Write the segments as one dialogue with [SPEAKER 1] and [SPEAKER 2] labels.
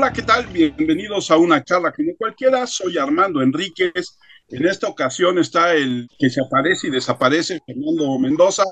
[SPEAKER 1] Hola, ¿qué tal? Bienvenidos a una charla como cualquiera. Soy Armando Enríquez. En esta ocasión está el que se aparece y desaparece, Fernando Mendoza.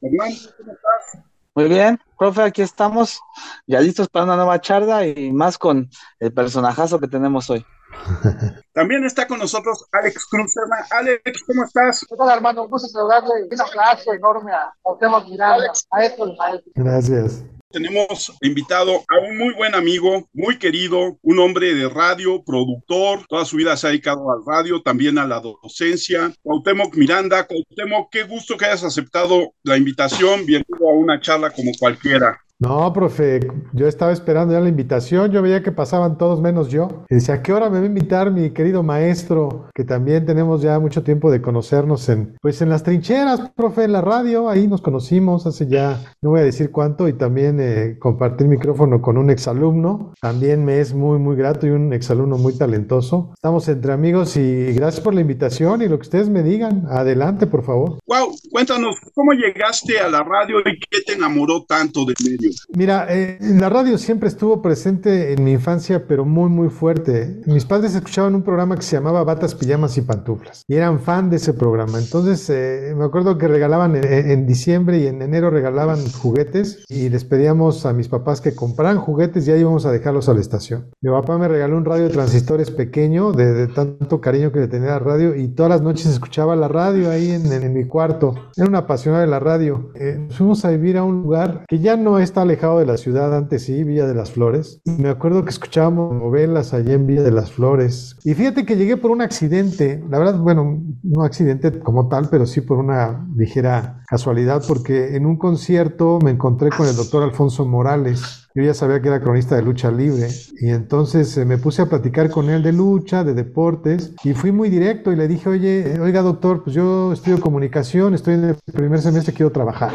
[SPEAKER 1] Fernando, ¿cómo estás?
[SPEAKER 2] Muy bien, profe, aquí estamos, ya listos para una nueva charla y más con el personajazo que tenemos hoy.
[SPEAKER 1] También está con nosotros Alex Cruz. Alex, ¿cómo estás?
[SPEAKER 3] ¿Qué tal, hermano? Un gusto saludarle. Un aplauso enorme a de maestro.
[SPEAKER 4] Gracias.
[SPEAKER 1] Tenemos invitado a un muy buen amigo, muy querido, un hombre de radio, productor, toda su vida se ha dedicado al radio, también a la docencia. Cuauhtémoc Miranda, Cuauhtémoc, qué gusto que hayas aceptado la invitación. Bienvenido a una charla como cualquiera.
[SPEAKER 4] No, profe, yo estaba esperando ya la invitación, yo veía que pasaban todos menos yo. Y decía, ¿a qué hora me va a invitar mi querido maestro? Que también tenemos ya mucho tiempo de conocernos en, pues en las trincheras, profe, en la radio, ahí nos conocimos hace ya, no voy a decir cuánto, y también eh, compartir micrófono con un exalumno, también me es muy, muy grato y un exalumno muy talentoso. Estamos entre amigos y gracias por la invitación y lo que ustedes me digan, adelante, por favor.
[SPEAKER 1] Wow, cuéntanos, ¿cómo llegaste a la radio y qué te enamoró tanto del medio?
[SPEAKER 4] Mira, eh, la radio siempre estuvo presente en mi infancia, pero muy, muy fuerte. Mis padres escuchaban un programa que se llamaba Batas, Pijamas y Pantuflas y eran fan de ese programa. Entonces, eh, me acuerdo que regalaban en, diciembre y en enero regalaban juguetes y les pedíamos a mis papás que compraran juguetes y ahí íbamos a dejarlos a la estación. Mi papá me regaló un radio de transistores pequeño, de, tanto cariño que le tenía a la radio y todas las noches escuchaba la radio ahí en, mi cuarto. Era una apasionada de la radio. Eh, fuimos a vivir a un lugar que ya no está alejado de la ciudad, antes sí, Villa de las Flores. Y me acuerdo que escuchábamos novelas allá en Villa de las Flores. Y fíjate que llegué por un accidente, la verdad, bueno, no accidente como tal, pero sí por una ligera casualidad, porque en un concierto me encontré con el doctor Alfonso Morales. Yo ya sabía que era cronista de lucha libre y entonces eh, me puse a platicar con él de lucha, de deportes y fui muy directo y le dije, oye, oiga doctor, pues yo estudio comunicación, estoy en el primer semestre, quiero trabajar.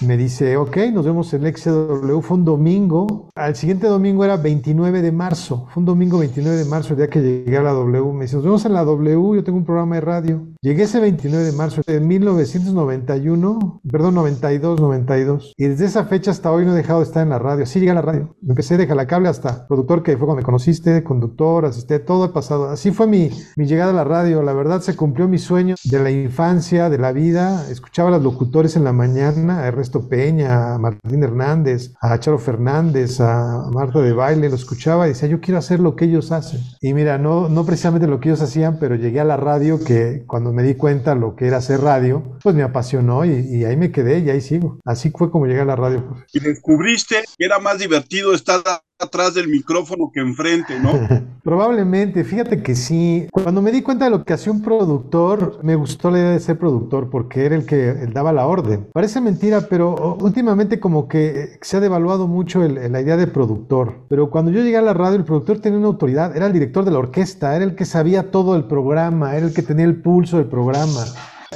[SPEAKER 4] Me dice, ok, nos vemos en el XW. Fue un domingo. Al siguiente domingo era 29 de marzo. Fue un domingo 29 de marzo, el día que llegué a la W. Me dice, nos vemos en la W. Yo tengo un programa de radio. Llegué ese 29 de marzo de 1991, perdón, 92, 92. Y desde esa fecha hasta hoy no he dejado de estar en la radio. Sí, llegué a la radio. Empecé de la cable hasta productor, que fue cuando me conociste, conductor, asistente, todo el pasado. Así fue mi, mi llegada a la radio. La verdad se cumplió mi sueño de la infancia, de la vida. Escuchaba a los locutores en la mañana, el Peña, a Martín Hernández, a Charo Fernández, a Marta de Baile, lo escuchaba y decía, yo quiero hacer lo que ellos hacen. Y mira, no, no precisamente lo que ellos hacían, pero llegué a la radio que cuando me di cuenta lo que era hacer radio, pues me apasionó y, ahí me quedé y ahí sigo. Así fue como llegué a la radio.
[SPEAKER 1] Y descubriste que era más divertido estar atrás del micrófono que enfrente, ¿no?
[SPEAKER 4] Probablemente, fíjate que sí. Cuando me di cuenta de lo que hacía un productor, me gustó la idea de ser productor porque era el que daba la orden. Parece mentira, pero últimamente como que se ha devaluado mucho la idea de productor. Pero cuando yo llegué a la radio, el productor tenía una autoridad, era el director de la orquesta, era el que sabía todo el programa, era el que tenía el pulso del programa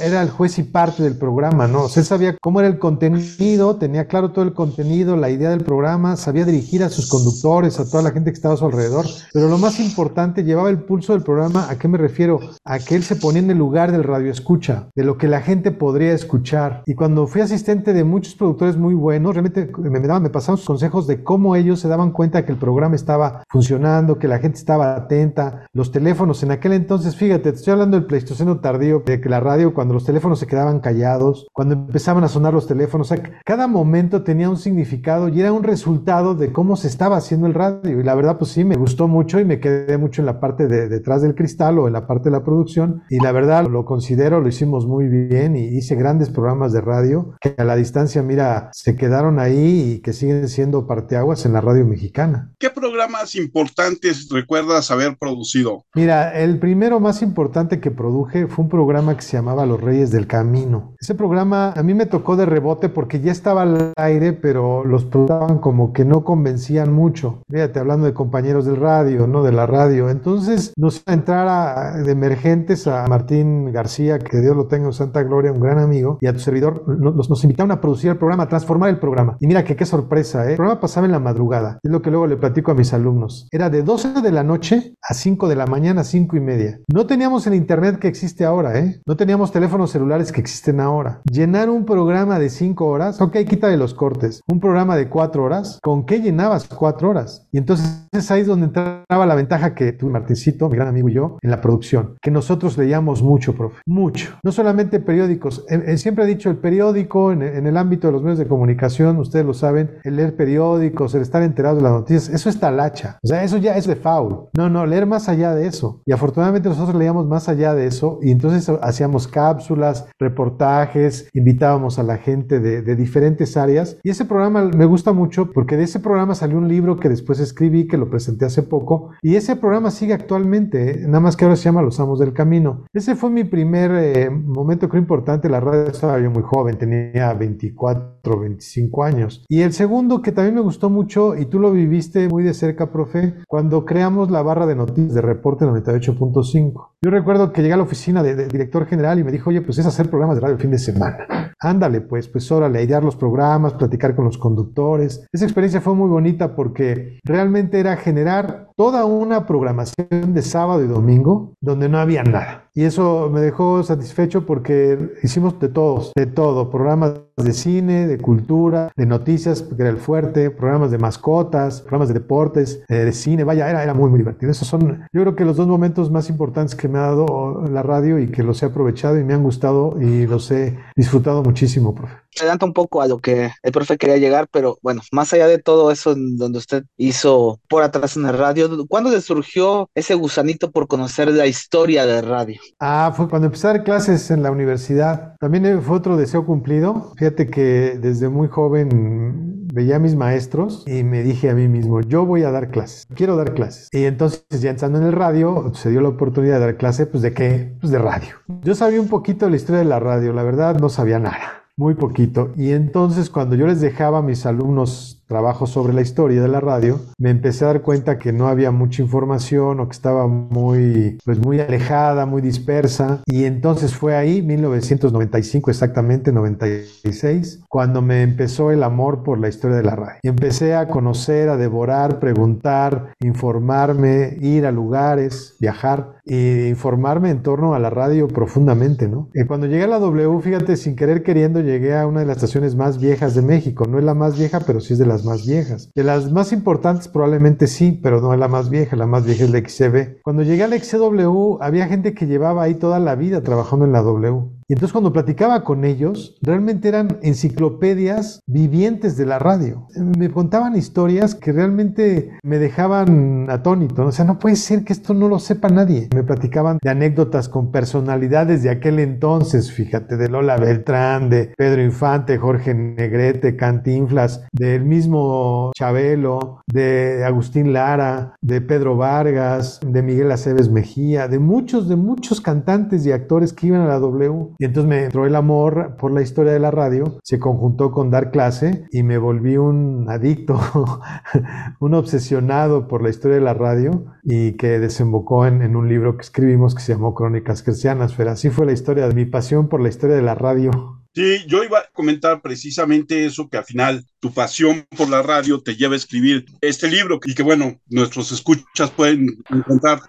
[SPEAKER 4] era el juez y parte del programa, ¿no? O sea, él sabía cómo era el contenido, tenía claro todo el contenido, la idea del programa, sabía dirigir a sus conductores, a toda la gente que estaba a su alrededor, pero lo más importante, llevaba el pulso del programa, ¿a qué me refiero? A que él se ponía en el lugar del radio escucha, de lo que la gente podría escuchar. Y cuando fui asistente de muchos productores muy buenos, realmente me, daban, me pasaban sus consejos de cómo ellos se daban cuenta que el programa estaba funcionando, que la gente estaba atenta, los teléfonos en aquel entonces, fíjate, te estoy hablando del Pleistoceno tardío, de que la radio cuando cuando los teléfonos se quedaban callados, cuando empezaban a sonar los teléfonos, cada momento tenía un significado y era un resultado de cómo se estaba haciendo el radio. Y la verdad, pues sí, me gustó mucho y me quedé mucho en la parte de detrás del cristal o en la parte de la producción. Y la verdad, lo considero, lo hicimos muy bien y hice grandes programas de radio que a la distancia, mira, se quedaron ahí y que siguen siendo parteaguas en la radio mexicana.
[SPEAKER 1] ¿Qué programas importantes recuerdas haber producido?
[SPEAKER 4] Mira, el primero más importante que produje fue un programa que se llamaba Los Reyes del Camino. Ese programa a mí me tocó de rebote porque ya estaba al aire, pero los programas como que no convencían mucho. Fíjate, hablando de compañeros del radio, ¿no? De la radio. Entonces nos a entrar a, de emergentes a Martín García, que Dios lo tenga en santa gloria, un gran amigo, y a tu servidor, nos, nos invitaron a producir el programa, a transformar el programa. Y mira que qué sorpresa, ¿eh? El programa pasaba en la madrugada. Es lo que luego le platico a mis alumnos. Era de 12 de la noche a 5 de la mañana, 5 y media. No teníamos el internet que existe ahora, ¿eh? No teníamos teléfono teléfonos celulares que existen ahora. Llenar un programa de cinco horas, ok, quita de los cortes. Un programa de cuatro horas, ¿con qué llenabas cuatro horas? Y entonces es ahí donde entraba la ventaja que tú, Martincito, mi gran amigo y yo, en la producción, que nosotros leíamos mucho, profe, mucho. No solamente periódicos, siempre he dicho el periódico en, en, el ámbito de los medios de comunicación, ustedes lo saben, el leer periódicos, el estar enterado de las noticias, eso es talacha. O sea, eso ya es de foul. No, no, leer más allá de eso. Y afortunadamente nosotros leíamos más allá de eso y entonces hacíamos cápsulas, reportajes, invitábamos a la gente de, diferentes áreas. Y ese programa me gusta mucho porque de ese programa salió un libro que después escribí, que lo presenté hace poco. Y ese programa sigue actualmente, ¿eh? nada más que ahora se llama Los Amos del Camino. Ese fue mi primer eh, momento, creo, importante. La radio estaba yo muy joven, tenía 24, 25 años. Y el segundo que también me gustó mucho, y tú lo viviste muy de cerca, profe, cuando creamos la barra de noticias de Reporte 98.5. Yo recuerdo que llegué a la oficina del director general y me dijo, oye, pues es hacer programas de radio el fin de semana. Ándale, pues, pues órale, idear los programas, platicar con los conductores. Esa experiencia fue muy bonita porque realmente era generar toda una programación de sábado y domingo donde no había nada. Y eso me dejó satisfecho porque hicimos de todos, de todo, programas de cine, de cultura, de noticias, que era el fuerte, programas de mascotas, programas de deportes, eh, de cine, vaya, era, era muy, muy divertido. Esos son, yo creo que los dos momentos más importantes que me ha dado la radio y que los he aprovechado y me han gustado y los he disfrutado muchísimo, profe.
[SPEAKER 2] Adelanta un poco a lo que el profe quería llegar, pero bueno, más allá de todo eso donde usted hizo por atrás en el radio, ¿cuándo le surgió ese gusanito por conocer la historia de radio?
[SPEAKER 4] Ah, fue cuando empecé a dar clases en la universidad. También fue otro deseo cumplido. Fíjate que desde muy joven veía a mis maestros y me dije a mí mismo, yo voy a dar clases, quiero dar clases. Y entonces ya estando en el radio, se dio la oportunidad de dar clase, pues de qué? Pues de radio. Yo sabía un poquito de la historia de la radio, la verdad no sabía nada, muy poquito. Y entonces cuando yo les dejaba a mis alumnos trabajo sobre la historia de la radio, me empecé a dar cuenta que no había mucha información o que estaba muy, pues muy alejada, muy dispersa. Y entonces fue ahí, 1995 exactamente, 96, cuando me empezó el amor por la historia de la radio. Y empecé a conocer, a devorar, preguntar, informarme, ir a lugares, viajar e informarme en torno a la radio profundamente, ¿no? Y cuando llegué a la W, fíjate, sin querer queriendo, llegué a una de las estaciones más viejas de México. No es la más vieja, pero sí es de las más viejas. De las más importantes probablemente sí, pero no es la más vieja, la más vieja es la XCB. Cuando llegué a la XCW había gente que llevaba ahí toda la vida trabajando en la W. Y entonces cuando platicaba con ellos, realmente eran enciclopedias vivientes de la radio. Me contaban historias que realmente me dejaban atónito. O sea, no puede ser que esto no lo sepa nadie. Me platicaban de anécdotas con personalidades de aquel entonces, fíjate, de Lola Beltrán, de Pedro Infante, Jorge Negrete, Cantinflas, del mismo Chabelo, de Agustín Lara, de Pedro Vargas, de Miguel Aceves Mejía, de muchos, de muchos cantantes y actores que iban a la W y entonces me entró el amor por la historia de la radio, se conjuntó con dar clase y me volví un adicto, un obsesionado por la historia de la radio y que desembocó en, en, un libro que escribimos que se llamó Crónicas Cristianas. Pero así fue la historia de mi pasión por la historia de la radio.
[SPEAKER 1] Sí, yo iba a comentar precisamente eso, que al final tu pasión por la radio te lleva a escribir este libro y que bueno, nuestros escuchas pueden encontrar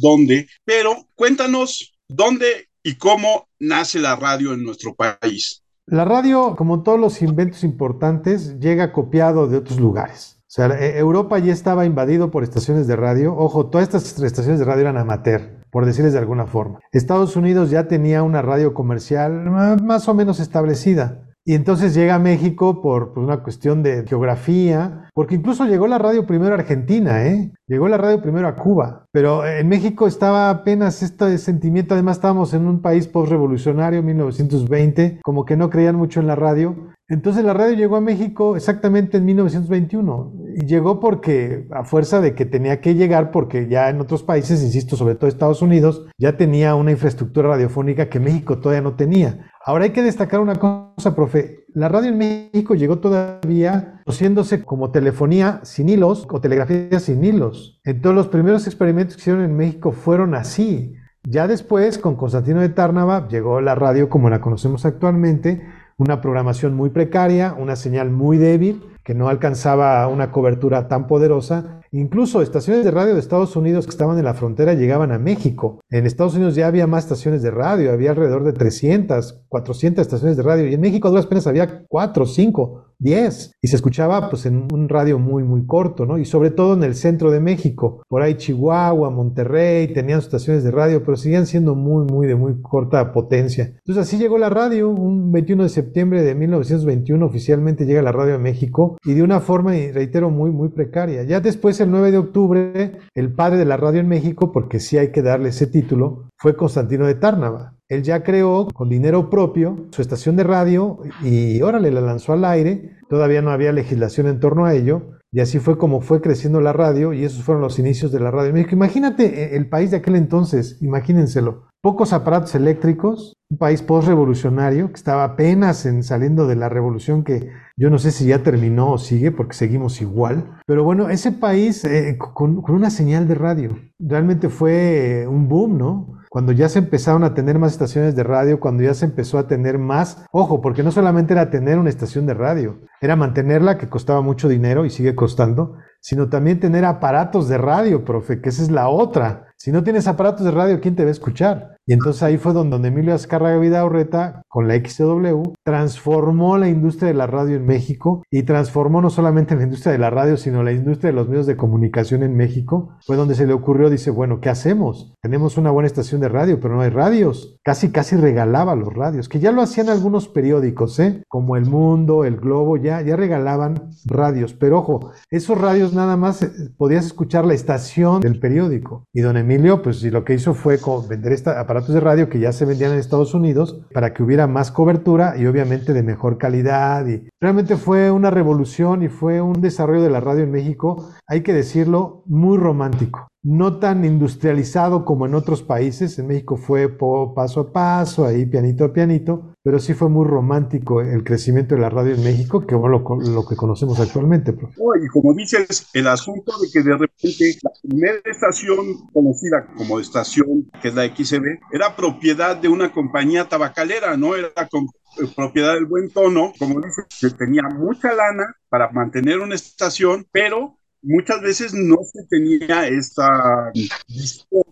[SPEAKER 1] dónde, pero cuéntanos dónde y cómo nace la radio en nuestro país.
[SPEAKER 4] La radio, como todos los inventos importantes, llega copiado de otros lugares. O sea, e, Europa ya estaba invadido por estaciones de radio. Ojo, todas estas estaciones de radio eran amateur, por decirles de alguna forma. Estados Unidos ya tenía una radio comercial más o menos establecida. Y entonces llega a México por, por, una cuestión de geografía, porque incluso llegó la radio primero a Argentina, ¿eh? Llegó la radio primero a Cuba, pero en México estaba apenas este sentimiento, además estábamos en un país postrevolucionario, 1920, como que no creían mucho en la radio. Entonces la radio llegó a México exactamente en 1921 y llegó porque a fuerza de que tenía que llegar porque ya en otros países, insisto, sobre todo Estados Unidos, ya tenía una infraestructura radiofónica que México todavía no tenía. Ahora hay que destacar una cosa, profe. La radio en México llegó todavía conociéndose como telefonía sin hilos o telegrafía sin hilos. Entonces los primeros experimentos que hicieron en México fueron así. Ya después, con Constantino de Tárnava, llegó la radio como la conocemos actualmente, una programación muy precaria, una señal muy débil, que no alcanzaba una cobertura tan poderosa. Incluso estaciones de radio de Estados Unidos que estaban en la frontera llegaban a México. En Estados Unidos ya había más estaciones de radio, había alrededor de 300, 400 estaciones de radio y en México a duras penas había 4, 5, 10 y se escuchaba pues en un radio muy muy corto, ¿no? Y sobre todo en el centro de México, por ahí Chihuahua, Monterrey, tenían estaciones de radio, pero seguían siendo muy muy de muy corta potencia. Entonces así llegó la radio, un 21 de septiembre de 1921 oficialmente llega la radio a México y de una forma, reitero, muy muy precaria. Ya después el 9 de octubre, el padre de la radio en México, porque sí hay que darle ese título, fue Constantino de Tárnava. Él ya creó con dinero propio su estación de radio y órale, la lanzó al aire. Todavía no había legislación en torno a ello. Y así fue como fue creciendo la radio y esos fueron los inicios de la radio en México. Imagínate eh, el país de aquel entonces, imagínenselo. Pocos aparatos eléctricos, un país post-revolucionario que estaba apenas en, saliendo de la revolución que yo no sé si ya terminó o sigue porque seguimos igual. Pero bueno, ese país eh, con, con, una señal de radio realmente fue un boom, ¿no? cuando ya se empezaron a tener más estaciones de radio, cuando ya se empezó a tener más, ojo, porque no solamente era tener una estación de radio, era mantenerla, que costaba mucho dinero y sigue costando, sino también tener aparatos de radio, profe, que esa es la otra. Si no tienes aparatos de radio, ¿quién te va a escuchar? Y entonces ahí fue donde Emilio Azcárraga Vidaurreta, con la XW, transformó la industria de la radio en México y transformó no solamente la industria de la radio, sino la industria de los medios de comunicación en México. Fue donde se le ocurrió, dice, bueno, ¿qué hacemos? Tenemos una buena estación de radio, pero no hay radios. Casi, casi regalaba los radios, que ya lo hacían algunos periódicos, ¿eh? Como El Mundo, El Globo, ya, ya regalaban radios. Pero ojo, esos radios nada más eh, podías escuchar la estación del periódico. Y don Emilio, pues lo que hizo fue vender esta, de radio que ya se vendían en Estados Unidos para que hubiera más cobertura y obviamente de mejor calidad. Y realmente fue una revolución y fue un desarrollo de la radio en México, hay que decirlo, muy romántico no tan industrializado como en otros países. En México fue paso a paso, ahí pianito a pianito, pero sí fue muy romántico el crecimiento de la radio en México, que bueno, lo, que conocemos actualmente.
[SPEAKER 1] y como dices, el asunto de que de repente la primera estación conocida como estación, que es la XB, era propiedad de una compañía tabacalera, ¿no? Era eh, propiedad del buen tono, como dices, que tenía mucha lana para mantener una estación, pero muchas veces no se tenía esta visión,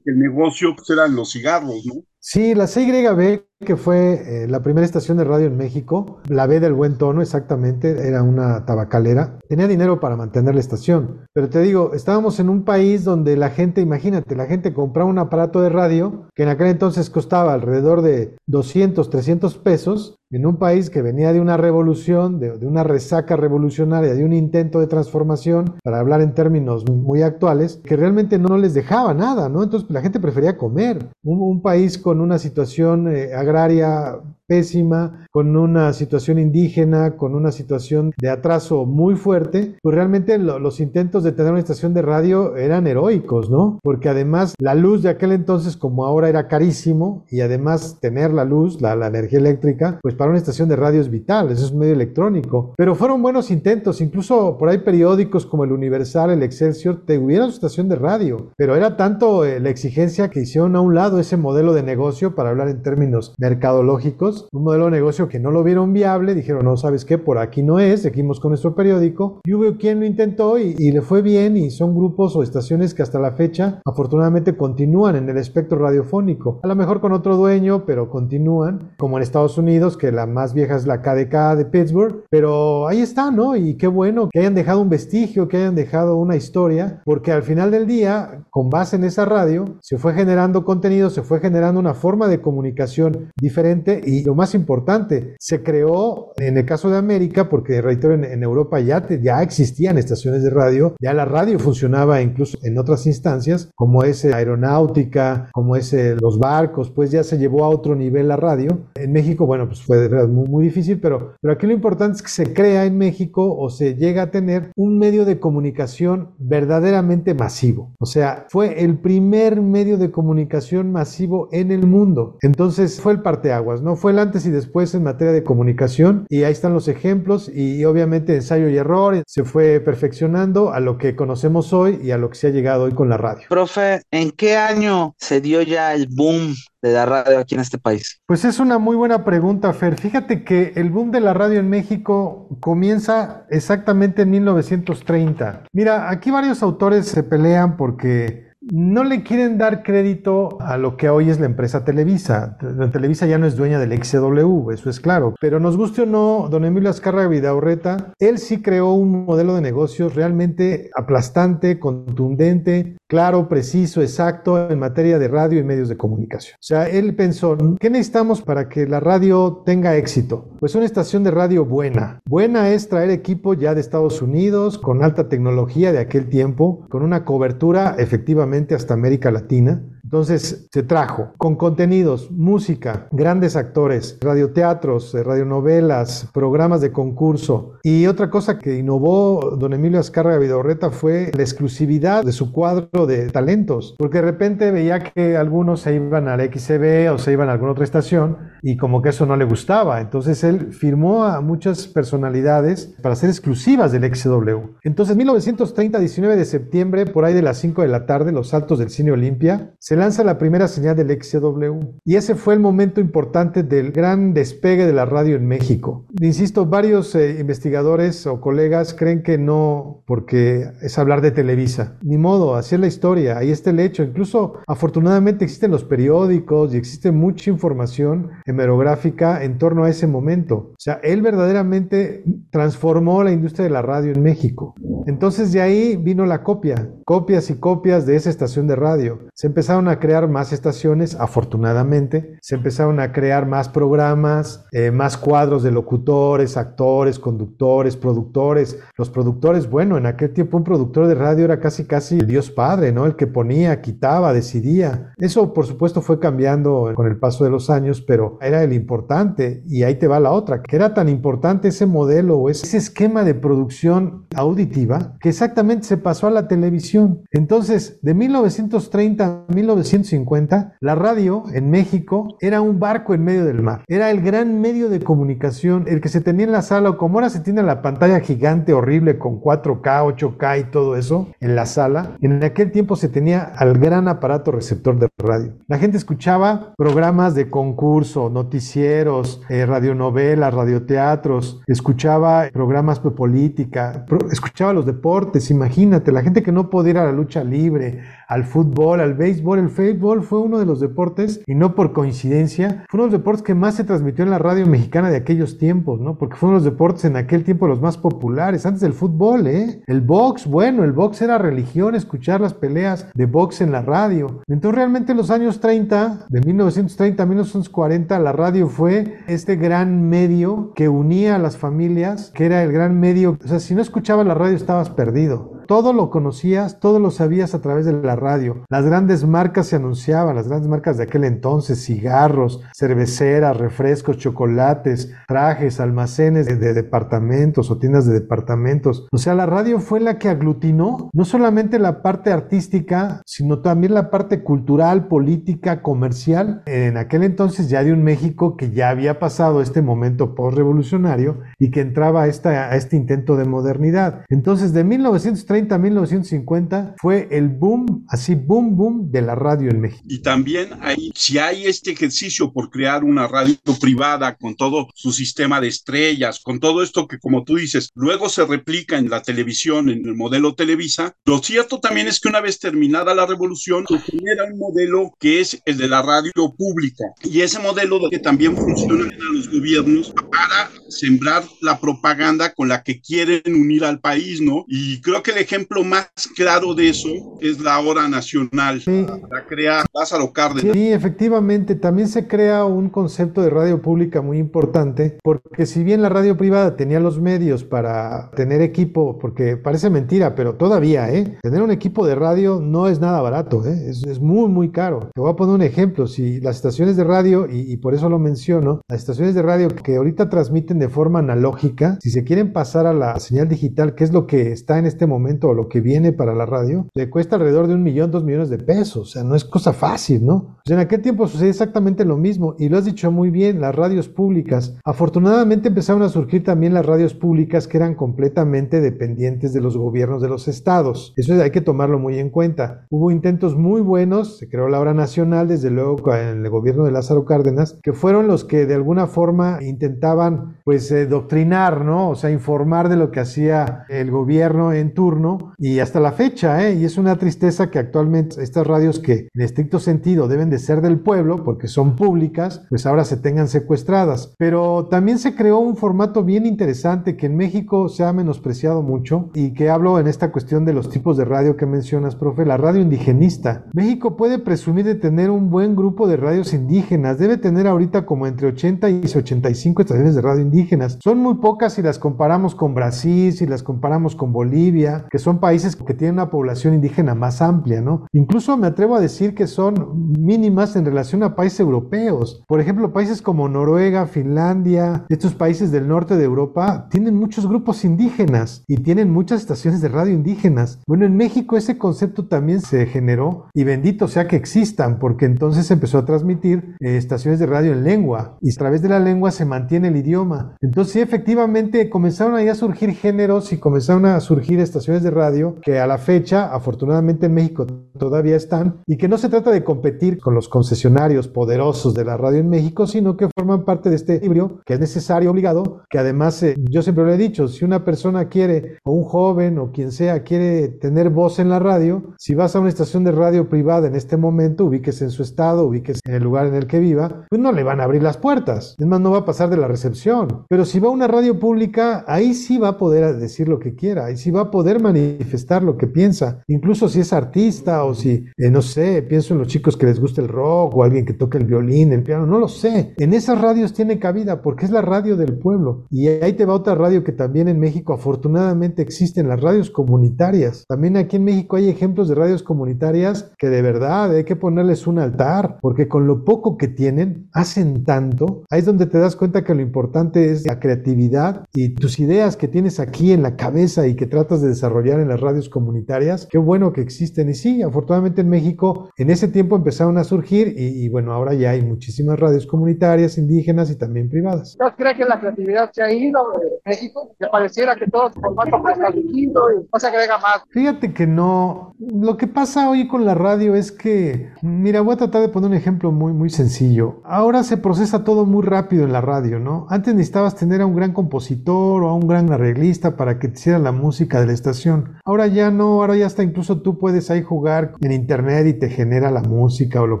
[SPEAKER 1] el negocio pues, eran los cigarros, ¿no?
[SPEAKER 4] Sí, la CYB, que fue eh, la primera estación de radio en México, la B del buen tono, exactamente, era una tabacalera. Tenía dinero para mantener la estación. Pero te digo, estábamos en un país donde la gente, imagínate, la gente compraba un aparato de radio que en aquel entonces costaba alrededor de 200, 300 pesos, en un país que venía de una revolución, de, una resaca revolucionaria, de un intento de transformación, para hablar en términos muy actuales, que realmente no les dejaba nada, ¿no? Entonces la gente prefería comer. Un, país con una situación eh, agraria pésima, con una situación indígena, con una situación de atraso muy fuerte, pues realmente los intentos de tener una estación de radio eran heroicos, ¿no? Porque además la luz de aquel entonces, como ahora era carísimo, y además tener la luz, la, energía eléctrica, pues para una estación de radio es vital, eso es un medio electrónico. Pero fueron buenos intentos, incluso por ahí periódicos como el Universal, el Excelsior, te hubieran su estación de radio, pero era tanto eh, la exigencia que hicieron a un lado ese modelo de negocio, para hablar en términos mercadológicos, un modelo de negocio que no lo vieron viable, dijeron, no, ¿sabes qué? Por aquí no es, seguimos con nuestro periódico. Y hubo quien lo intentó y, y, le fue bien y son grupos o estaciones que hasta la fecha afortunadamente continúan en el espectro radiofónico. A lo mejor con otro dueño, pero continúan, como en Estados Unidos, que la más vieja es la KDK de Pittsburgh, pero ahí está, ¿no? Y qué bueno que hayan dejado un vestigio, que hayan dejado una historia, porque al final del día, con base en esa radio, se fue generando contenido, se fue generando una forma de comunicación diferente y lo más importante, se creó en el caso de América, porque reitero, en, Europa ya, ya existían estaciones de radio, ya la radio funcionaba incluso en otras instancias, como es aeronáutica, como es los barcos, pues ya se llevó a otro nivel la radio. En México, bueno, pues fue muy, muy difícil, pero, pero aquí lo importante es que se crea en México o se llega a tener un medio de comunicación verdaderamente masivo. O sea, fue el primer medio de comunicación masivo en el mundo. Entonces fue el parteaguas, ¿no? Fue el antes y después en materia de comunicación y ahí están los ejemplos y obviamente ensayo y error se fue perfeccionando a lo que conocemos hoy y a lo que se ha llegado hoy con la radio.
[SPEAKER 2] Profe, ¿en qué año se dio ya el boom de la radio aquí en este país?
[SPEAKER 4] Pues es una muy buena pregunta, Fer. Fíjate que el boom de la radio en México comienza exactamente en 1930. Mira, aquí varios autores se pelean porque no le quieren dar crédito a lo que hoy es la empresa Televisa. La Televisa ya no es dueña del XW, eso es claro. Pero nos guste o no, don Emilio Azcarra Vidaurreta, él sí creó un modelo de negocios realmente aplastante, contundente, claro, preciso, exacto en materia de radio y medios de comunicación. O sea, él pensó, ¿qué necesitamos para que la radio tenga éxito? Pues una estación de radio buena. Buena es traer equipo ya de Estados Unidos, con alta tecnología de aquel tiempo, con una cobertura efectivamente hasta América Latina. Entonces se trajo con contenidos, música, grandes actores, radioteatros, eh, radionovelas, programas de concurso. Y otra cosa que innovó don Emilio Azcárraga Vidorreta fue la exclusividad de su cuadro de talentos, porque de repente veía que algunos se iban al XCB o se iban a alguna otra estación y como que eso no le gustaba. Entonces él firmó a muchas personalidades para ser exclusivas del XW. Entonces 1930, 19 de septiembre, por ahí de las 5 de la tarde, los altos del Cine Olimpia, se lanza la primera señal del XCW. Y ese fue el momento importante del gran despegue de la radio en México. Insisto, varios eh, investigadores o colegas creen que no, porque es hablar de Televisa. Ni modo, así es la historia, ahí está el hecho. Incluso, afortunadamente, existen los periódicos y existe mucha información hemerográfica en torno a ese momento. O sea, él verdaderamente transformó la industria de la radio en México. Entonces de ahí vino la copia, copias y copias de esa estación de radio. Se empezaron a crear más estaciones, afortunadamente, se empezaron a crear más programas, eh, más cuadros de locutores, actores, conductores, productores. Los productores, bueno, en aquel tiempo un productor de radio era casi casi el Dios Padre, ¿no? El que ponía, quitaba, decidía. Eso, por supuesto, fue cambiando con el paso de los años, pero era el importante. Y ahí te va la otra, que era tan importante ese modelo o ese esquema de producción auditiva que exactamente se pasó a la televisión. Entonces, de 1930 a 1950, 1950, la radio en México era un barco en medio del mar. Era el gran medio de comunicación, el que se tenía en la sala, o como ahora se tiene la pantalla gigante horrible con 4K, 8K y todo eso en la sala. En aquel tiempo se tenía al gran aparato receptor de radio. La gente escuchaba programas de concurso, noticieros, eh, radionovelas, radioteatros, escuchaba programas de política, escuchaba los deportes, imagínate, la gente que no podía ir a la lucha libre, al fútbol, al béisbol. El fútbol fue uno de los deportes, y no por coincidencia, fue uno de los deportes que más se transmitió en la radio mexicana de aquellos tiempos, ¿no? Porque fue uno de los deportes en aquel tiempo los más populares, antes del fútbol, ¿eh? El box, bueno, el box era religión, escuchar las peleas de box en la radio. Entonces realmente en los años 30, de 1930 a 1940, la radio fue este gran medio que unía a las familias, que era el gran medio, o sea, si no escuchabas la radio estabas perdido. Todo lo conocías, todo lo sabías a través de la radio. Las grandes marcas se anunciaban, las grandes marcas de aquel entonces, cigarros, cerveceras, refrescos, chocolates, trajes, almacenes de, departamentos o tiendas de departamentos. O sea, la radio fue la que aglutinó no solamente la parte artística, sino también la parte cultural, política, comercial. En aquel entonces ya de un México que ya había pasado este momento postrevolucionario y que entraba a, a este intento de modernidad. Entonces, de 1930 1930 1950 fue el boom, así boom, boom de la radio en México.
[SPEAKER 1] Y también hay, si hay este ejercicio por crear una radio privada con todo su sistema de estrellas, con todo esto que como tú dices, luego se replica en la televisión, en el modelo Televisa, lo cierto también es que una vez terminada la revolución, se genera un modelo que es el de la radio pública. Y ese modelo que también funciona en los gobiernos para sembrar la propaganda con la que quieren unir al país, ¿no? Y creo que el ejemplo más claro de eso es la hora nacional. La crea Lázaro Cárdenas.
[SPEAKER 4] Sí, efectivamente, también se crea un concepto de radio pública muy importante, porque si bien la radio privada tenía los medios para tener equipo, porque parece mentira, pero todavía, ¿eh? Tener un equipo de radio no es nada barato, ¿eh? Es, es muy, muy caro. Te voy a poner un ejemplo. Si las estaciones de radio, y, y por eso lo menciono, las estaciones de radio que ahorita transmiten de forma analógica, si se quieren pasar a la señal digital, que es lo que está en este momento o lo que viene para la radio, le cuesta alrededor de un millón, dos millones de pesos. O sea, no es cosa fácil, ¿no? Pues en aquel tiempo sucede exactamente lo mismo y lo has dicho muy bien, las radios públicas. Afortunadamente empezaron a surgir también las radios públicas que eran completamente dependientes de los gobiernos de los estados. Eso hay que tomarlo muy en cuenta. Hubo intentos muy buenos, se creó la hora nacional, desde luego en el gobierno de Lázaro Cárdenas, que fueron los que de alguna forma intentaban pues eh, doctrinar, ¿no? O sea, informar de lo que hacía el gobierno en turno y hasta la fecha, ¿eh? Y es una tristeza que actualmente estas radios que en estricto sentido deben de ser del pueblo porque son públicas, pues ahora se tengan secuestradas. Pero también se creó un formato bien interesante que en México se ha menospreciado mucho y que hablo en esta cuestión de los tipos de radio que mencionas, profe, la radio indigenista. México puede presumir de tener un buen grupo de radios indígenas, debe tener ahorita como entre 80 y 85 estaciones de radio indígenas. Son muy pocas si las comparamos con Brasil, si las comparamos con Bolivia, que son países que tienen una población indígena más amplia, ¿no? Incluso me atrevo a decir que son mínimas en relación a países europeos. Por ejemplo, países como Noruega, Finlandia, estos países del norte de Europa tienen muchos grupos indígenas y tienen muchas estaciones de radio indígenas. Bueno, en México ese concepto también se generó y bendito sea que existan, porque entonces se empezó a transmitir eh, estaciones de radio en lengua y a través de la lengua se mantiene el idioma. Entonces sí, efectivamente comenzaron ahí a surgir géneros y comenzaron a surgir estaciones de radio que a la fecha, afortunadamente en México todavía están y que no se trata de competir con los concesionarios poderosos de la radio en México, sino que forman parte de este equilibrio que es necesario, obligado, que además eh, yo siempre lo he dicho, si una persona quiere, o un joven o quien sea, quiere tener voz en la radio, si vas a una estación de radio privada en este momento, ubíquese en su estado, ubíquese en el lugar en el que viva, pues no le van a abrir las puertas. Es más, no va a pasar de la recepción. Pero si va a una radio pública, ahí sí va a poder decir lo que quiera, ahí sí va a poder manifestar lo que piensa, incluso si es artista o si, eh, no sé, pienso en los chicos que les gusta el rock o alguien que toca el violín, el piano, no lo sé. En esas radios tiene cabida porque es la radio del pueblo. Y ahí te va otra radio que también en México afortunadamente existen, las radios comunitarias. También aquí en México hay ejemplos de radios comunitarias que de verdad hay que ponerles un altar, porque con lo poco que tienen, hacen tanto. Ahí es donde te das cuenta que lo importante es la creatividad y tus ideas que tienes aquí en la cabeza y que tratas de desarrollar en las radios comunitarias. Qué bueno que existen. Y sí, afortunadamente en México en ese tiempo empezaron a surgir y, y bueno, ahora ya hay muchísimas radios comunitarias, indígenas y también privadas.
[SPEAKER 3] ¿No cree que la creatividad se ha ido de México? Que pareciera que todo es formato preestablecido y no se agrega más.
[SPEAKER 4] Fíjate que no. Lo que pasa hoy con la radio es que, mira, voy a tratar de poner un ejemplo muy, muy sencillo. Ahora se procesa todo muy rápido en la radio, ¿no? Antes necesitabas tener a un gran compositor o a un gran arreglista para que te hiciera la música de la estación. Ahora ya no, ahora ya hasta incluso tú puedes ahí jugar en internet y te genera la música o lo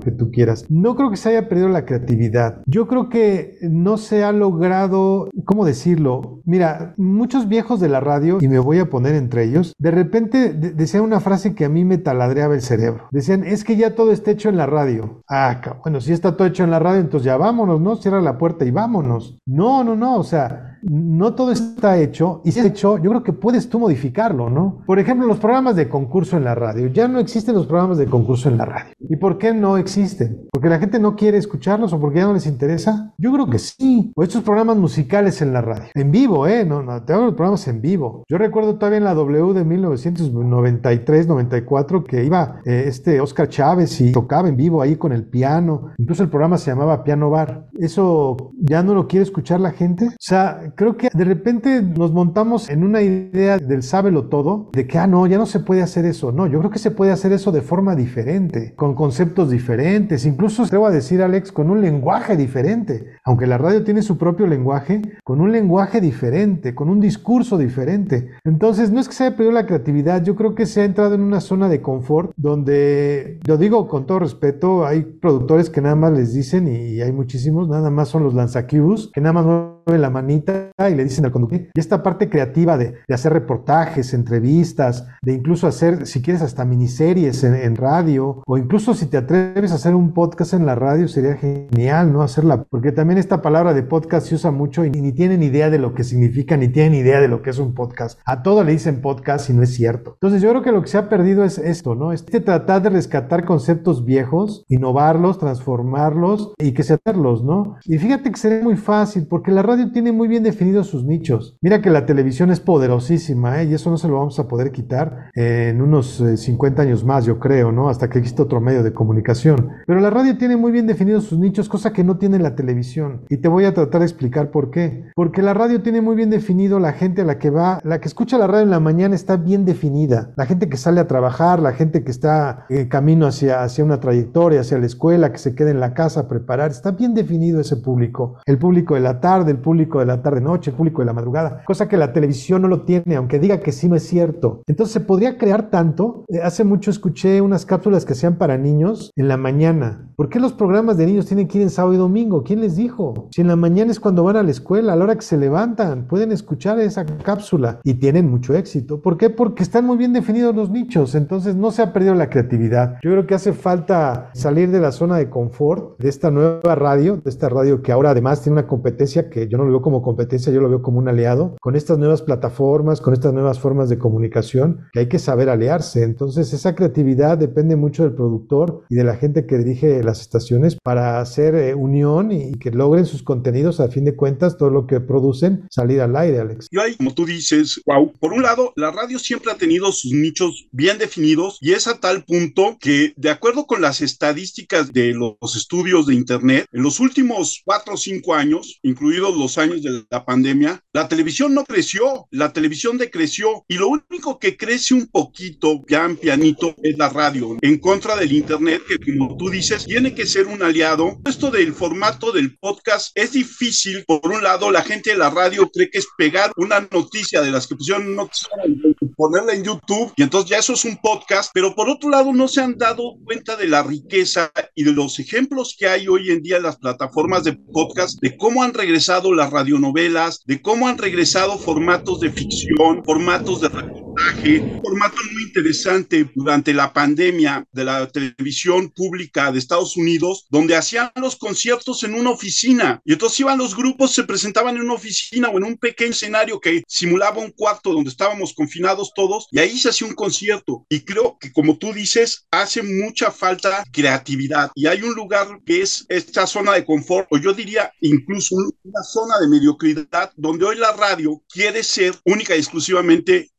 [SPEAKER 4] que tú quieras. No creo que se haya perdido la creatividad. Yo creo que no se ha logrado, ¿cómo decirlo? Mira, muchos viejos de la radio, y me voy a poner entre ellos, de repente de decían una frase que a mí me taladreaba el cerebro. Decían, es que ya todo está hecho en la radio. Ah, bueno, si está todo hecho en la radio, entonces ya vámonos, ¿no? Cierra la puerta y vámonos. No, no, no, o sea, no todo está hecho y si está hecho, yo creo que puedes tú modificarlo, ¿no? Por ejemplo, los programas de concurso en la radio. Ya no existen los programas de concurso en la radio. ¿Y por qué no existen? ¿Porque la gente no quiere escucharlos o porque ya no les interesa? Yo creo que sí. O estos programas musicales en la radio. En vivo, ¿eh? No, no, te hablo de programas en vivo. Yo recuerdo todavía en la W de 1993-94 que iba eh, este Oscar Chávez y tocaba en vivo ahí con el piano. Incluso el programa se llamaba Piano Bar. ¿Eso ya no lo quiere escuchar la gente? O sea, creo que de repente nos montamos en una idea del sábelo todo, de que, ah, no, ya no se puede hacer eso. No, yo creo que se puede hacer eso de forma diferente, con conceptos diferentes, incluso te voy a decir, Alex, con un lenguaje diferente. Aunque la radio tiene su propio lenguaje, con un lenguaje diferente, con un discurso diferente. Entonces, no es que se haya perdido la creatividad, yo creo que se ha entrado en una zona de confort donde, lo digo con todo respeto, hay productores que nada más les dicen, y hay muchísimos, nada más son los lanzaquibus, que nada más la manita y le dicen al conductor. Y esta parte creativa de, hacer reportajes, entrevistas, de incluso hacer, si quieres, hasta miniseries en, radio, o incluso si te atreves a hacer un podcast en la radio, sería genial, ¿no? Hacerla, porque también esta palabra de podcast se usa mucho y ni tienen idea de lo que significa, ni tienen idea de lo que es un podcast. A todo le dicen podcast y no es cierto. Entonces yo creo que lo que se ha perdido es esto, ¿no? Este tratar de rescatar conceptos viejos, innovarlos, transformarlos y que se hacerlos, ¿no? Y fíjate que sería muy fácil, porque la radio radio tiene muy bien definidos sus nichos. Mira que la televisión es poderosísima, ¿eh? y eso no se lo vamos a poder quitar en unos 50 eh, años más, yo creo, ¿no? Hasta que exista otro medio de comunicación. Pero la radio tiene muy bien definidos sus nichos, cosa que no tiene la televisión. Y te voy a tratar de explicar por qué. Porque la radio tiene muy bien definido la gente a la que va, la que escucha la radio en la mañana está bien definida. La gente que sale a trabajar, la gente que está en camino hacia, hacia una trayectoria, hacia la escuela, que se queda en la casa a preparar, está bien definido ese público. El público de la tarde, el público de la tarde-noche, público de la madrugada, cosa que la televisión no lo tiene, aunque diga que sí no es cierto. Entonces se podría crear tanto. Eh, hace mucho escuché unas cápsulas que sean para niños en la mañana. ¿Por qué los programas de niños tienen que ir en sábado y domingo? ¿Quién les dijo? Si en la mañana es cuando van a la escuela, a la hora que se levantan, pueden escuchar esa cápsula y tienen mucho éxito. ¿Por qué? Porque están muy bien definidos los nichos, entonces no se ha perdido la creatividad. Yo creo que hace falta salir de la zona de confort de esta nueva radio, de esta radio que ahora además tiene una competencia que yo no lo veo como competencia, yo lo veo como un aliado, con estas nuevas plataformas, con estas nuevas formas de comunicación, que hay que saber aliarse. Entonces esa creatividad depende mucho del productor y de la gente que dirige las estaciones para hacer eh, unión y que logren sus contenidos a fin de cuentas, todo lo que producen, salir al aire, Alex.
[SPEAKER 1] Y ahí, como tú dices, wow, por un lado, la radio siempre ha tenido sus nichos bien definidos y es a tal punto que, de acuerdo con las estadísticas de los estudios de Internet, en los últimos cuatro o cinco años, incluidos los años de la pandemia, la televisión no creció, la televisión decreció y lo único que crece un poquito, ya en pianito, es la radio, en contra del Internet, que como tú dices, tiene que ser un aliado. Esto del formato del podcast es difícil. Por un lado, la gente de la radio cree que es pegar una noticia de las que pusieron ponerla en YouTube y entonces ya eso es un podcast, pero por otro lado no se han dado cuenta de la riqueza y de los ejemplos que hay hoy en día en las plataformas de podcast, de cómo han regresado las radionovelas, de cómo han regresado formatos de ficción, formatos de reportaje, formato muy interesante durante la pandemia de la televisión pública de Estados Unidos, donde hacían los conciertos en una oficina. Y entonces iban los grupos, se presentaban en una oficina o en un pequeño escenario que simulaba un cuarto donde estábamos confinados todos y ahí se hace un concierto. Y creo que como tú dices, hace mucha falta creatividad. Y hay un lugar que es esta zona de confort o yo diría incluso una zona de mediocridad donde hoy la radio quiere ser única y exclusivamente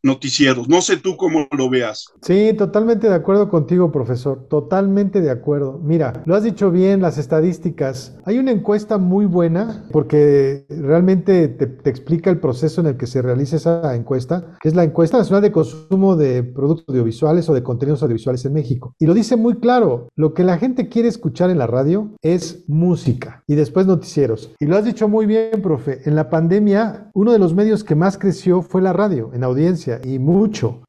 [SPEAKER 1] No sé tú cómo lo veas.
[SPEAKER 4] Sí, totalmente de acuerdo contigo, profesor. Totalmente de acuerdo. Mira, lo has dicho bien, las estadísticas. Hay una encuesta muy buena porque realmente te, te explica el proceso en el que se realiza esa encuesta, que es la encuesta nacional de Consumo de Productos Audiovisuales o de Contenidos Audiovisuales en México. Y lo dice muy claro, lo que la gente quiere escuchar en la radio es música y después noticieros. Y lo has dicho muy bien, profe, en la pandemia uno de los medios que más creció fue la radio, en audiencia, y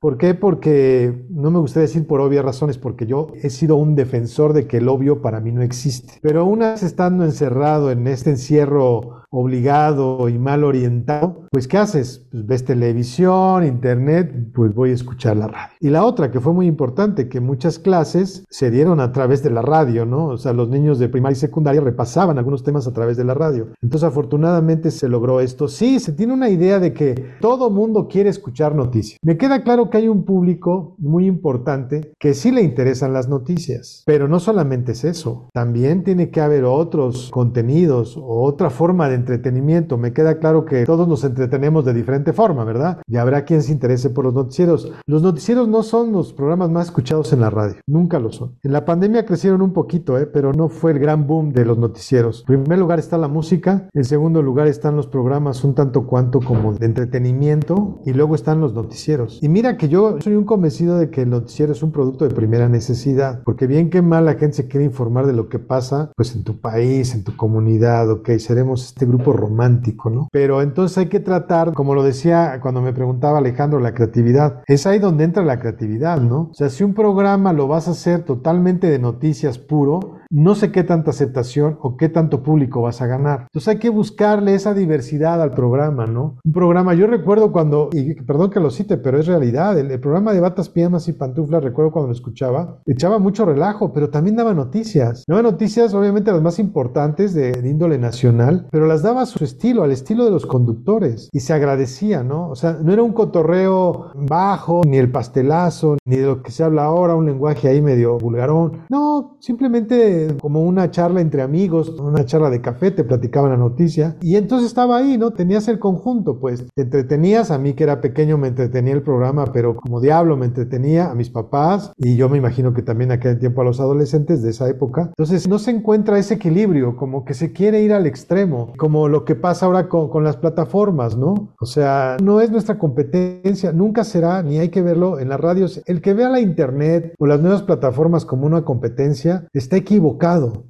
[SPEAKER 4] ¿Por qué? Porque, no me gustaría decir por obvias razones, porque yo he sido un defensor de que el obvio para mí no existe. Pero aún estando encerrado en este encierro obligado y mal orientado, pues ¿qué haces? Pues ves televisión, internet, pues voy a escuchar la radio. Y la otra que fue muy importante, que muchas clases se dieron a través de la radio, ¿no? O sea, los niños de primaria y secundaria repasaban algunos temas a través de la radio. Entonces, afortunadamente se logró esto. Sí, se tiene una idea de que todo mundo quiere escuchar noticias. Me queda claro que hay un público muy importante que sí le interesan las noticias, pero no solamente es eso, también tiene que haber otros contenidos o otra forma de entretenimiento. Me queda claro que todos nos entretenemos de diferente forma, ¿verdad? Y habrá quien se interese por los noticieros. Los noticieros no son los programas más escuchados en la radio, nunca lo son. En la pandemia crecieron un poquito, ¿eh? pero no fue el gran boom de los noticieros. En primer lugar está la música, en segundo lugar están los programas un tanto cuanto como de entretenimiento y luego están los noticieros. Y mira que yo soy un convencido de que el noticiero es un producto de primera necesidad, porque bien que mal la gente se quiere informar de lo que pasa, pues en tu país, en tu comunidad, ok, seremos este grupo romántico, ¿no? Pero entonces hay que tratar, como lo decía cuando me preguntaba Alejandro, la creatividad. Es ahí donde entra la creatividad, ¿no? O sea, si un programa lo vas a hacer totalmente de noticias puro, no sé qué tanta aceptación o qué tanto público vas a ganar. Entonces hay que buscarle esa diversidad al programa, ¿no? Un programa, yo recuerdo cuando, y perdón que lo cite, pero es realidad, el, programa de batas, pijamas y pantuflas, recuerdo cuando lo escuchaba, echaba mucho relajo, pero también daba noticias. Daba noticias, obviamente las más importantes de, de índole nacional, pero las daba a su estilo, al estilo de los conductores, y se agradecía, ¿no? O sea, no era un cotorreo bajo, ni el pastelazo, ni de lo que se habla ahora, un lenguaje ahí medio vulgarón. No, simplemente como una charla entre amigos, una charla de café, te platicaban la noticia. Y entonces estaba ahí, ¿no? Tenías el conjunto, pues. Te entretenías, a mí que era pequeño me entretenía el programa, pero como diablo me entretenía a mis papás y yo me imagino que también aquel tiempo a los adolescentes de esa época. Entonces no se encuentra ese equilibrio, como que se quiere ir al extremo, como lo que pasa ahora con, con las plataformas, ¿no? O sea, no es nuestra competencia, nunca será, ni hay que verlo en las radios. El que vea la internet o las nuevas plataformas como una competencia está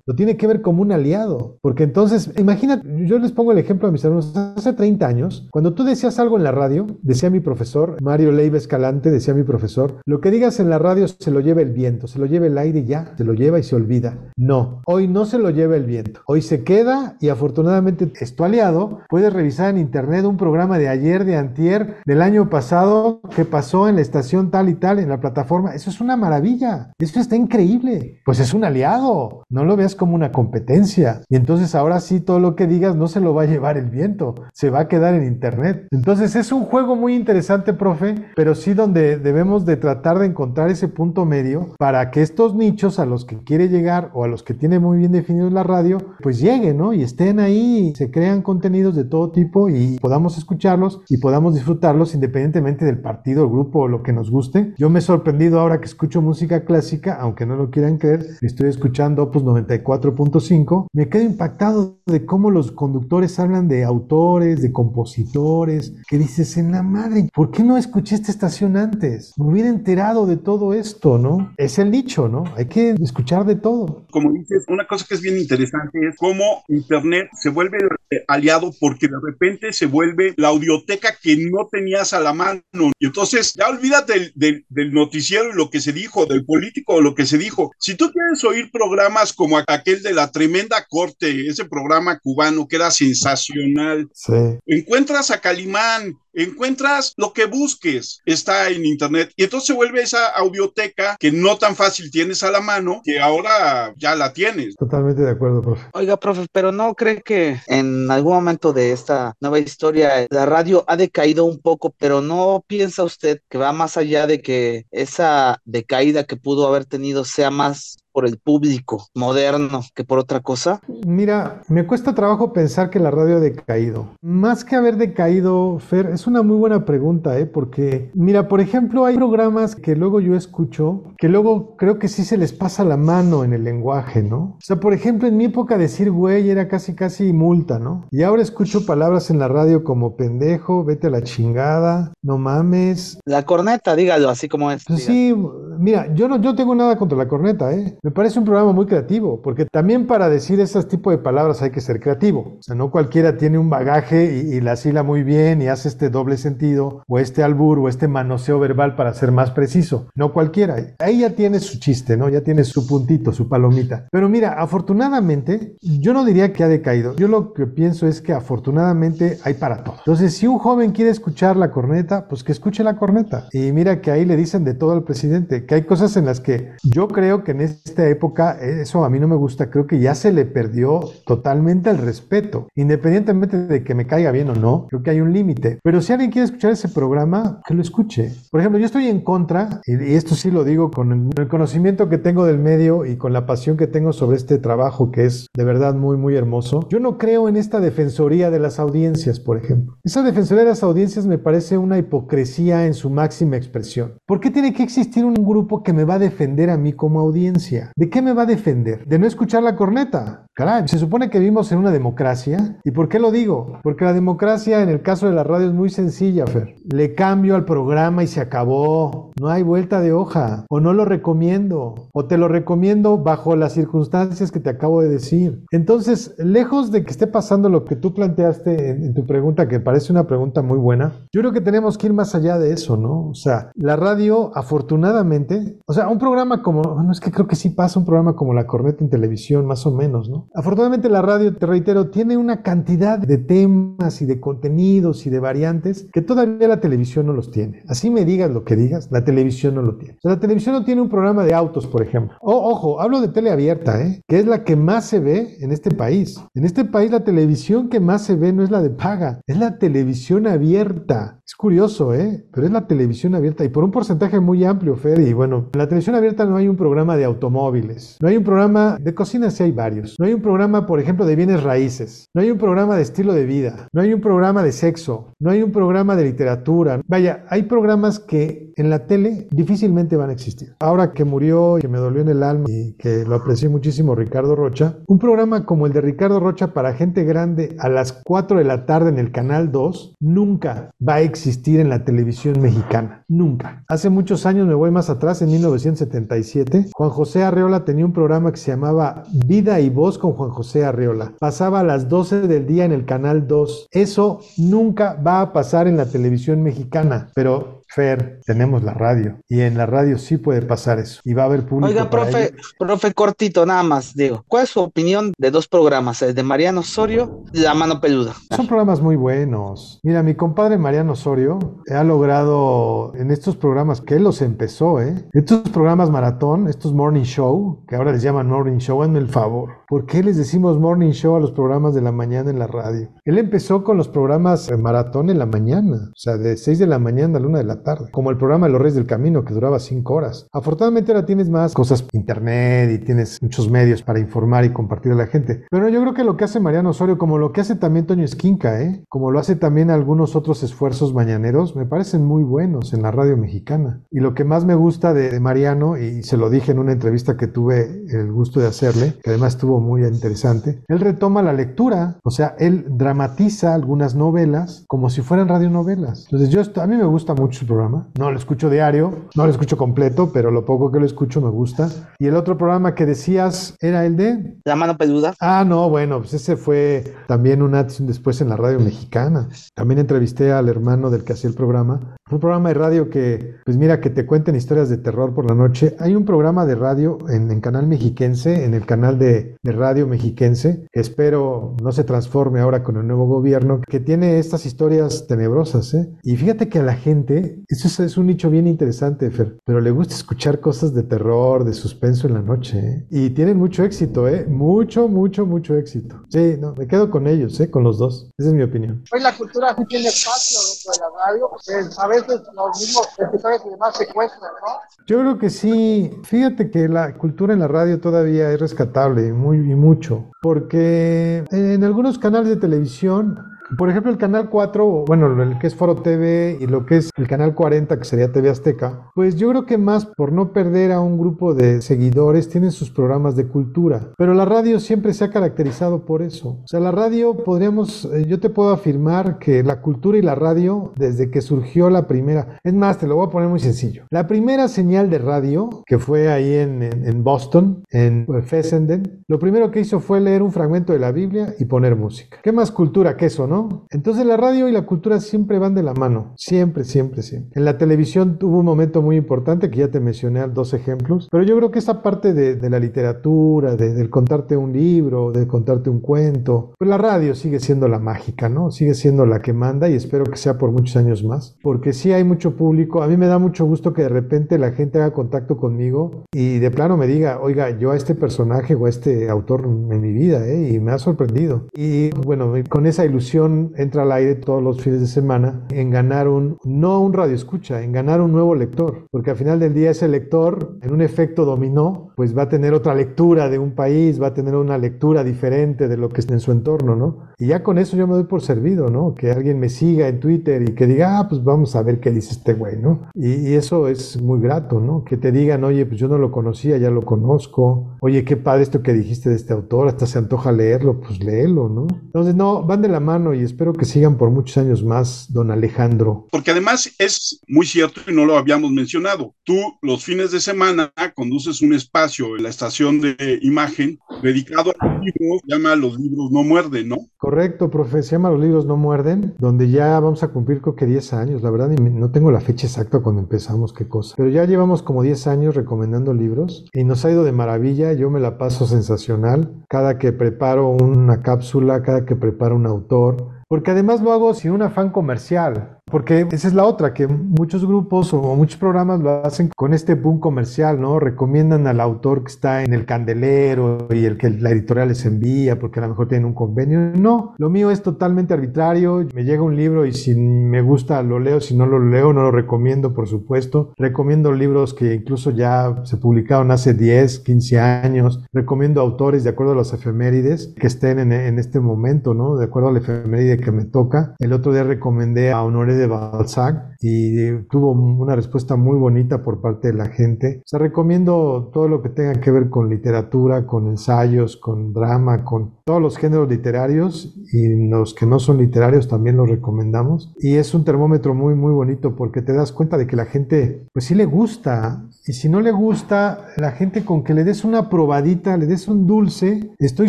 [SPEAKER 4] lo tiene que ver como un aliado, porque entonces, imagínate, yo les pongo el ejemplo a mis alumnos, hace 30 años, cuando tú decías algo en la radio, decía mi profesor, Mario Leiva Escalante, decía mi profesor, lo que digas en la radio se lo lleva el viento, se lo lleva el aire ya, se lo lleva y se olvida. No, hoy no se lo lleva el viento, hoy se queda y afortunadamente es tu aliado, puedes revisar en internet un programa de ayer, de antier, del año pasado, que pasó en la estación tal y tal, en la plataforma, eso es una maravilla, eso está increíble, pues es un aliado, no lo veas como una competencia. Y entonces ahora sí todo lo que digas no se lo va a llevar el viento, se va a quedar en internet. Entonces es un juego muy interesante, profe, pero sí donde debemos de tratar de encontrar ese punto medio para que estos nichos a los que quiere llegar o a los que tiene muy bien definidos la radio, pues lleguen, ¿no? Y estén ahí, se crean contenidos de todo tipo y podamos escucharlos y podamos disfrutarlos independientemente del partido, el grupo o lo que nos guste. Yo me he sorprendido ahora que escucho música clásica, aunque no lo quieran creer, estoy escuchando Opus 94.5, me quedo impactado de cómo los conductores hablan de autores, de compositores, que dices, en la madre, ¿por qué no escuché esta estación antes? Me hubiera enterado de todo esto, ¿no? Es el nicho, ¿no? Hay que escuchar de todo.
[SPEAKER 1] Como dices, una cosa que es bien interesante es cómo Internet se vuelve eh, aliado porque de repente se vuelve la audioteca que no tenías a la mano. Y entonces ya olvídate del, del, del noticiero y lo que se dijo, del político o lo que se dijo. Si tú quieres oír programas como aquel de la tremenda corte, ese programa cubano que era sensacional,
[SPEAKER 4] Sí.
[SPEAKER 1] encuentras a Calimán, encuentras lo que busques, está en internet y entonces se vuelve esa audioteca que no tan fácil tienes a la mano, que ahora ya la tienes.
[SPEAKER 4] Totalmente de acuerdo, profe.
[SPEAKER 2] Oiga, profe, pero ¿no cree que en algún momento de esta nueva historia la radio ha decaído un poco, pero no piensa usted que va más allá de que esa decaída que pudo haber tenido sea más por el público moderno que por otra cosa?
[SPEAKER 4] Mira, me cuesta trabajo pensar que la radio ha decaído. Más que haber decaído, Fer, es una muy buena pregunta, ¿eh? Porque, mira, por ejemplo, hay programas que luego yo escucho, que luego creo que sí se les pasa la mano en el lenguaje, ¿no? O sea, por ejemplo, en mi época decir güey era casi casi multa, ¿no? Y ahora escucho palabras en la radio como pendejo, vete a la chingada, no mames.
[SPEAKER 2] La corneta, dígalo así como es.
[SPEAKER 4] Pues sí, mira, yo no yo tengo nada contra la corneta, ¿eh? Me parece un programa muy creativo, porque también para decir ese tipo de palabras hay que ser creativo. O sea, no cualquiera tiene un bagaje y, la asila muy bien y hace este doble sentido, o este albur, o este manoseo verbal para ser más preciso. No cualquiera. Ahí ya tiene su chiste, ¿no? Ya tiene su puntito, su palomita. Pero mira, afortunadamente, yo no diría que ha decaído. Yo lo que pienso es que afortunadamente hay para todo. Entonces, si un joven quiere escuchar la corneta, pues que escuche la corneta. Y mira que ahí le dicen de todo al presidente, que hay cosas en las que yo creo que en esta época eso a mí no me gusta. Creo que ya se le perdió totalmente el respeto. Independientemente de que me caiga bien o no, creo que hay un límite. Pero si alguien quiere escuchar ese programa, que lo escuche. Por ejemplo, yo estoy en contra, y esto sí lo digo con el conocimiento que tengo del medio y con la pasión que tengo sobre este trabajo que es de verdad muy, muy hermoso. Yo no creo en esta defensoría de las audiencias, por ejemplo. Esa defensoría de las audiencias me parece una hipocresía en su máxima expresión. ¿Por qué tiene que existir un grupo que me va a defender a mí como audiencia? ¿De qué me va a defender? ¿De no escuchar la corneta? Caray, se supone que vivimos en una democracia. ¿Y por qué lo digo? Porque la democracia en el caso de la radio es muy sencilla, Fer. Le cambio al programa y se acabó. No hay vuelta de hoja. O no lo recomiendo. O te lo recomiendo bajo las circunstancias que te acabo de decir. Entonces, lejos de que esté pasando lo que tú planteaste en, en tu pregunta, que parece una pregunta muy buena, yo creo que tenemos que ir más allá de eso, ¿no? O sea, la radio, afortunadamente, o sea, un programa como, bueno, es que creo que sí pasa un programa como La Corneta en televisión, más o menos, ¿no? Afortunadamente la radio, te reitero, tiene una cantidad de temas y de contenidos y de variantes antes que todavía la televisión no los tiene. Así me digas lo que digas, la televisión no lo tiene. O sea, la televisión no tiene un programa de autos, por ejemplo. ojo, hablo de tele abierta, ¿eh? que es la que más se ve en este país. En este país la televisión que más se ve no es la de paga, es la televisión abierta. Es curioso, ¿eh? Pero es la televisión abierta y por un porcentaje muy amplio, Fer. Y bueno, en la televisión abierta no hay un programa de automóviles, no hay un programa de cocina, sí hay varios. No hay un programa, por ejemplo, de bienes raíces, no hay un programa de estilo de vida, no hay un programa de sexo, no hay un programa de literatura. Vaya, hay programas que en la tele difícilmente van a existir. Ahora que murió, que me dolió en el alma y que lo aprecié muchísimo Ricardo Rocha, un programa como el de Ricardo Rocha para gente grande a las 4 de la tarde en el Canal 2 nunca va a existir en la televisión mexicana. Nunca. Hace muchos años, me voy más atrás, en 1977, Juan José Arreola tenía un programa que se llamaba Vida y Voz con Juan José Arreola. Pasaba a las 12 del día en el Canal 2. Eso nunca va a pasar en la televisión mexicana, pero Fer, tenemos la radio y en la radio sí puede pasar eso y va a haber público.
[SPEAKER 2] Oiga, profe, profe cortito nada más, digo, ¿cuál es su opinión de dos programas, el de Mariano Osorio y La Mano Peluda?
[SPEAKER 4] Son programas muy buenos. Mira, mi compadre Mariano Osorio ha logrado en estos programas que él los empezó, ¿eh? Estos programas maratón, estos morning show, que ahora les llaman morning show, hazme el favor. ¿Por qué les decimos morning show a los programas de la mañana en la radio? Él empezó con los programas maratón en la mañana, o sea, de 6 de la mañana a la 1 de la tarde, como el programa de Los Reyes del Camino, que duraba 5 horas. Afortunadamente ahora tienes más cosas, internet y tienes muchos medios para informar y compartir a la gente. Pero yo creo que lo que hace Mariano Osorio, como lo que hace también Toño Esquinca, ¿eh? como lo hace también algunos otros esfuerzos mañaneros, me parecen muy buenos en la radio mexicana. Y lo que más me gusta de, de Mariano, y se lo dije en una entrevista que tuve el gusto de hacerle, que además estuvo muy interesante, él retoma la lectura, o sea, él dramatiza algunas novelas como si fueran radionovelas. Entonces yo, a mí me gusta mucho programa. No lo escucho diario, no lo escucho completo, pero lo poco que lo escucho me gusta. Y el otro programa que decías era el de...
[SPEAKER 2] La mano peluda.
[SPEAKER 4] Ah, no, bueno, pues ese fue también un antes después en la radio mexicana. También entrevisté al hermano del que hacía el programa. Un programa de radio que, pues mira, que te cuenten historias de terror por la noche. Hay un programa de radio en, Canal Mexiquense, en el canal de, radio mexiquense, que espero no se transforme ahora con el nuevo gobierno, que tiene estas historias tenebrosas. ¿eh? Y fíjate que a la gente, eso es, un nicho bien interesante, Fer, pero le gusta escuchar cosas de terror, de suspenso en la noche. ¿eh? Y tienen mucho éxito, ¿eh? Mucho, mucho, mucho éxito. Sí, no, me quedo con ellos, ¿eh? Con los dos. Esa es mi opinión.
[SPEAKER 3] Hoy la cultura tiene espacio dentro de la radio, a los mismos escritores y demás secuestran, ¿no?
[SPEAKER 4] Yo creo que sí. Fíjate que la cultura en la radio todavía es rescatable, muy y mucho, porque en algunos canales de televisión por ejemplo, el canal 4, bueno, el que es Foro TV y lo que es el canal 40, que sería TV Azteca, pues yo creo que más por no perder a un grupo de seguidores, tienen sus programas de cultura. Pero la radio siempre se ha caracterizado por eso. O sea, la radio, podríamos, eh, yo te puedo afirmar que la cultura y la radio, desde que surgió la primera, es más, te lo voy a poner muy sencillo. La primera señal de radio, que fue ahí en, en, en Boston, en Fessenden, lo primero que hizo fue leer un fragmento de la Biblia y poner música. ¿Qué más cultura que eso, no? Entonces la radio y la cultura siempre van de la mano, siempre, siempre, siempre. En la televisión tuvo un momento muy importante que ya te mencioné dos ejemplos, pero yo creo que esa parte de, la literatura, de, del contarte un libro, de contarte un cuento, pues la radio sigue siendo la mágica, ¿no? Sigue siendo la que manda y espero que sea por muchos años más, porque sí hay mucho público, a mí me da mucho gusto que de repente la gente haga contacto conmigo y de plano me diga, oiga, yo a este personaje o a este autor en mi vida, ¿eh? Y me ha sorprendido. Y bueno, con esa ilusión entra al aire todos los fines de semana en ganar un, no un radio escucha, en ganar un nuevo lector, porque al final del día ese lector, en un efecto dominó, pues va a tener otra lectura de un país, va a tener una lectura diferente de lo que está en su entorno, ¿no? Y ya con eso yo me doy por servido, ¿no? Que alguien me siga en Twitter y que diga, ah, pues vamos a ver qué dice este güey, ¿no? Y, y eso es muy grato, ¿no? Que te digan, oye, pues yo no lo conocía, ya lo conozco, oye, qué padre esto que dijiste de este autor, hasta se antoja leerlo, pues léelo, ¿no? Entonces, no, van de la mano y espero que sigan por muchos años más, don Alejandro.
[SPEAKER 1] Porque además es muy cierto y no lo habíamos mencionado. Tú los fines de semana conduces un espacio en la estación de imagen dedicado a libros, llama Los libros no muerden, ¿no?
[SPEAKER 4] Correcto, profe, se llama Los libros no muerden, donde ya vamos a cumplir creo que 10 años, la verdad no tengo la fecha exacta cuando empezamos, qué cosa, pero ya llevamos como 10 años recomendando libros y nos ha ido de maravilla, yo me la paso sensacional, cada que preparo una cápsula, cada que preparo un autor, porque además lo hago sin un afán comercial. Porque esa es la otra, que muchos grupos o muchos programas lo hacen con este boom comercial, ¿no? Recomiendan al autor que está en el candelero y el que la editorial les envía porque a lo mejor tienen un convenio. No, lo mío es totalmente arbitrario. Me llega un libro y si me gusta lo leo, si no lo leo no lo recomiendo, por supuesto. Recomiendo libros que incluso ya se publicaron hace 10, 15 años. Recomiendo autores de acuerdo a las efemérides que estén en, en este momento, ¿no? De acuerdo a la efeméride que me toca. El otro día recomendé a De Balzac y tuvo una respuesta muy bonita por parte de la gente. O sea, recomiendo todo lo que tenga que ver con literatura, con ensayos, con drama, con todos los géneros literarios y los que no son literarios también los recomendamos. Y es un termómetro muy, muy bonito porque te das cuenta de que la gente, pues sí le gusta. Y si no le gusta, la gente con que le des una probadita, le des un dulce, estoy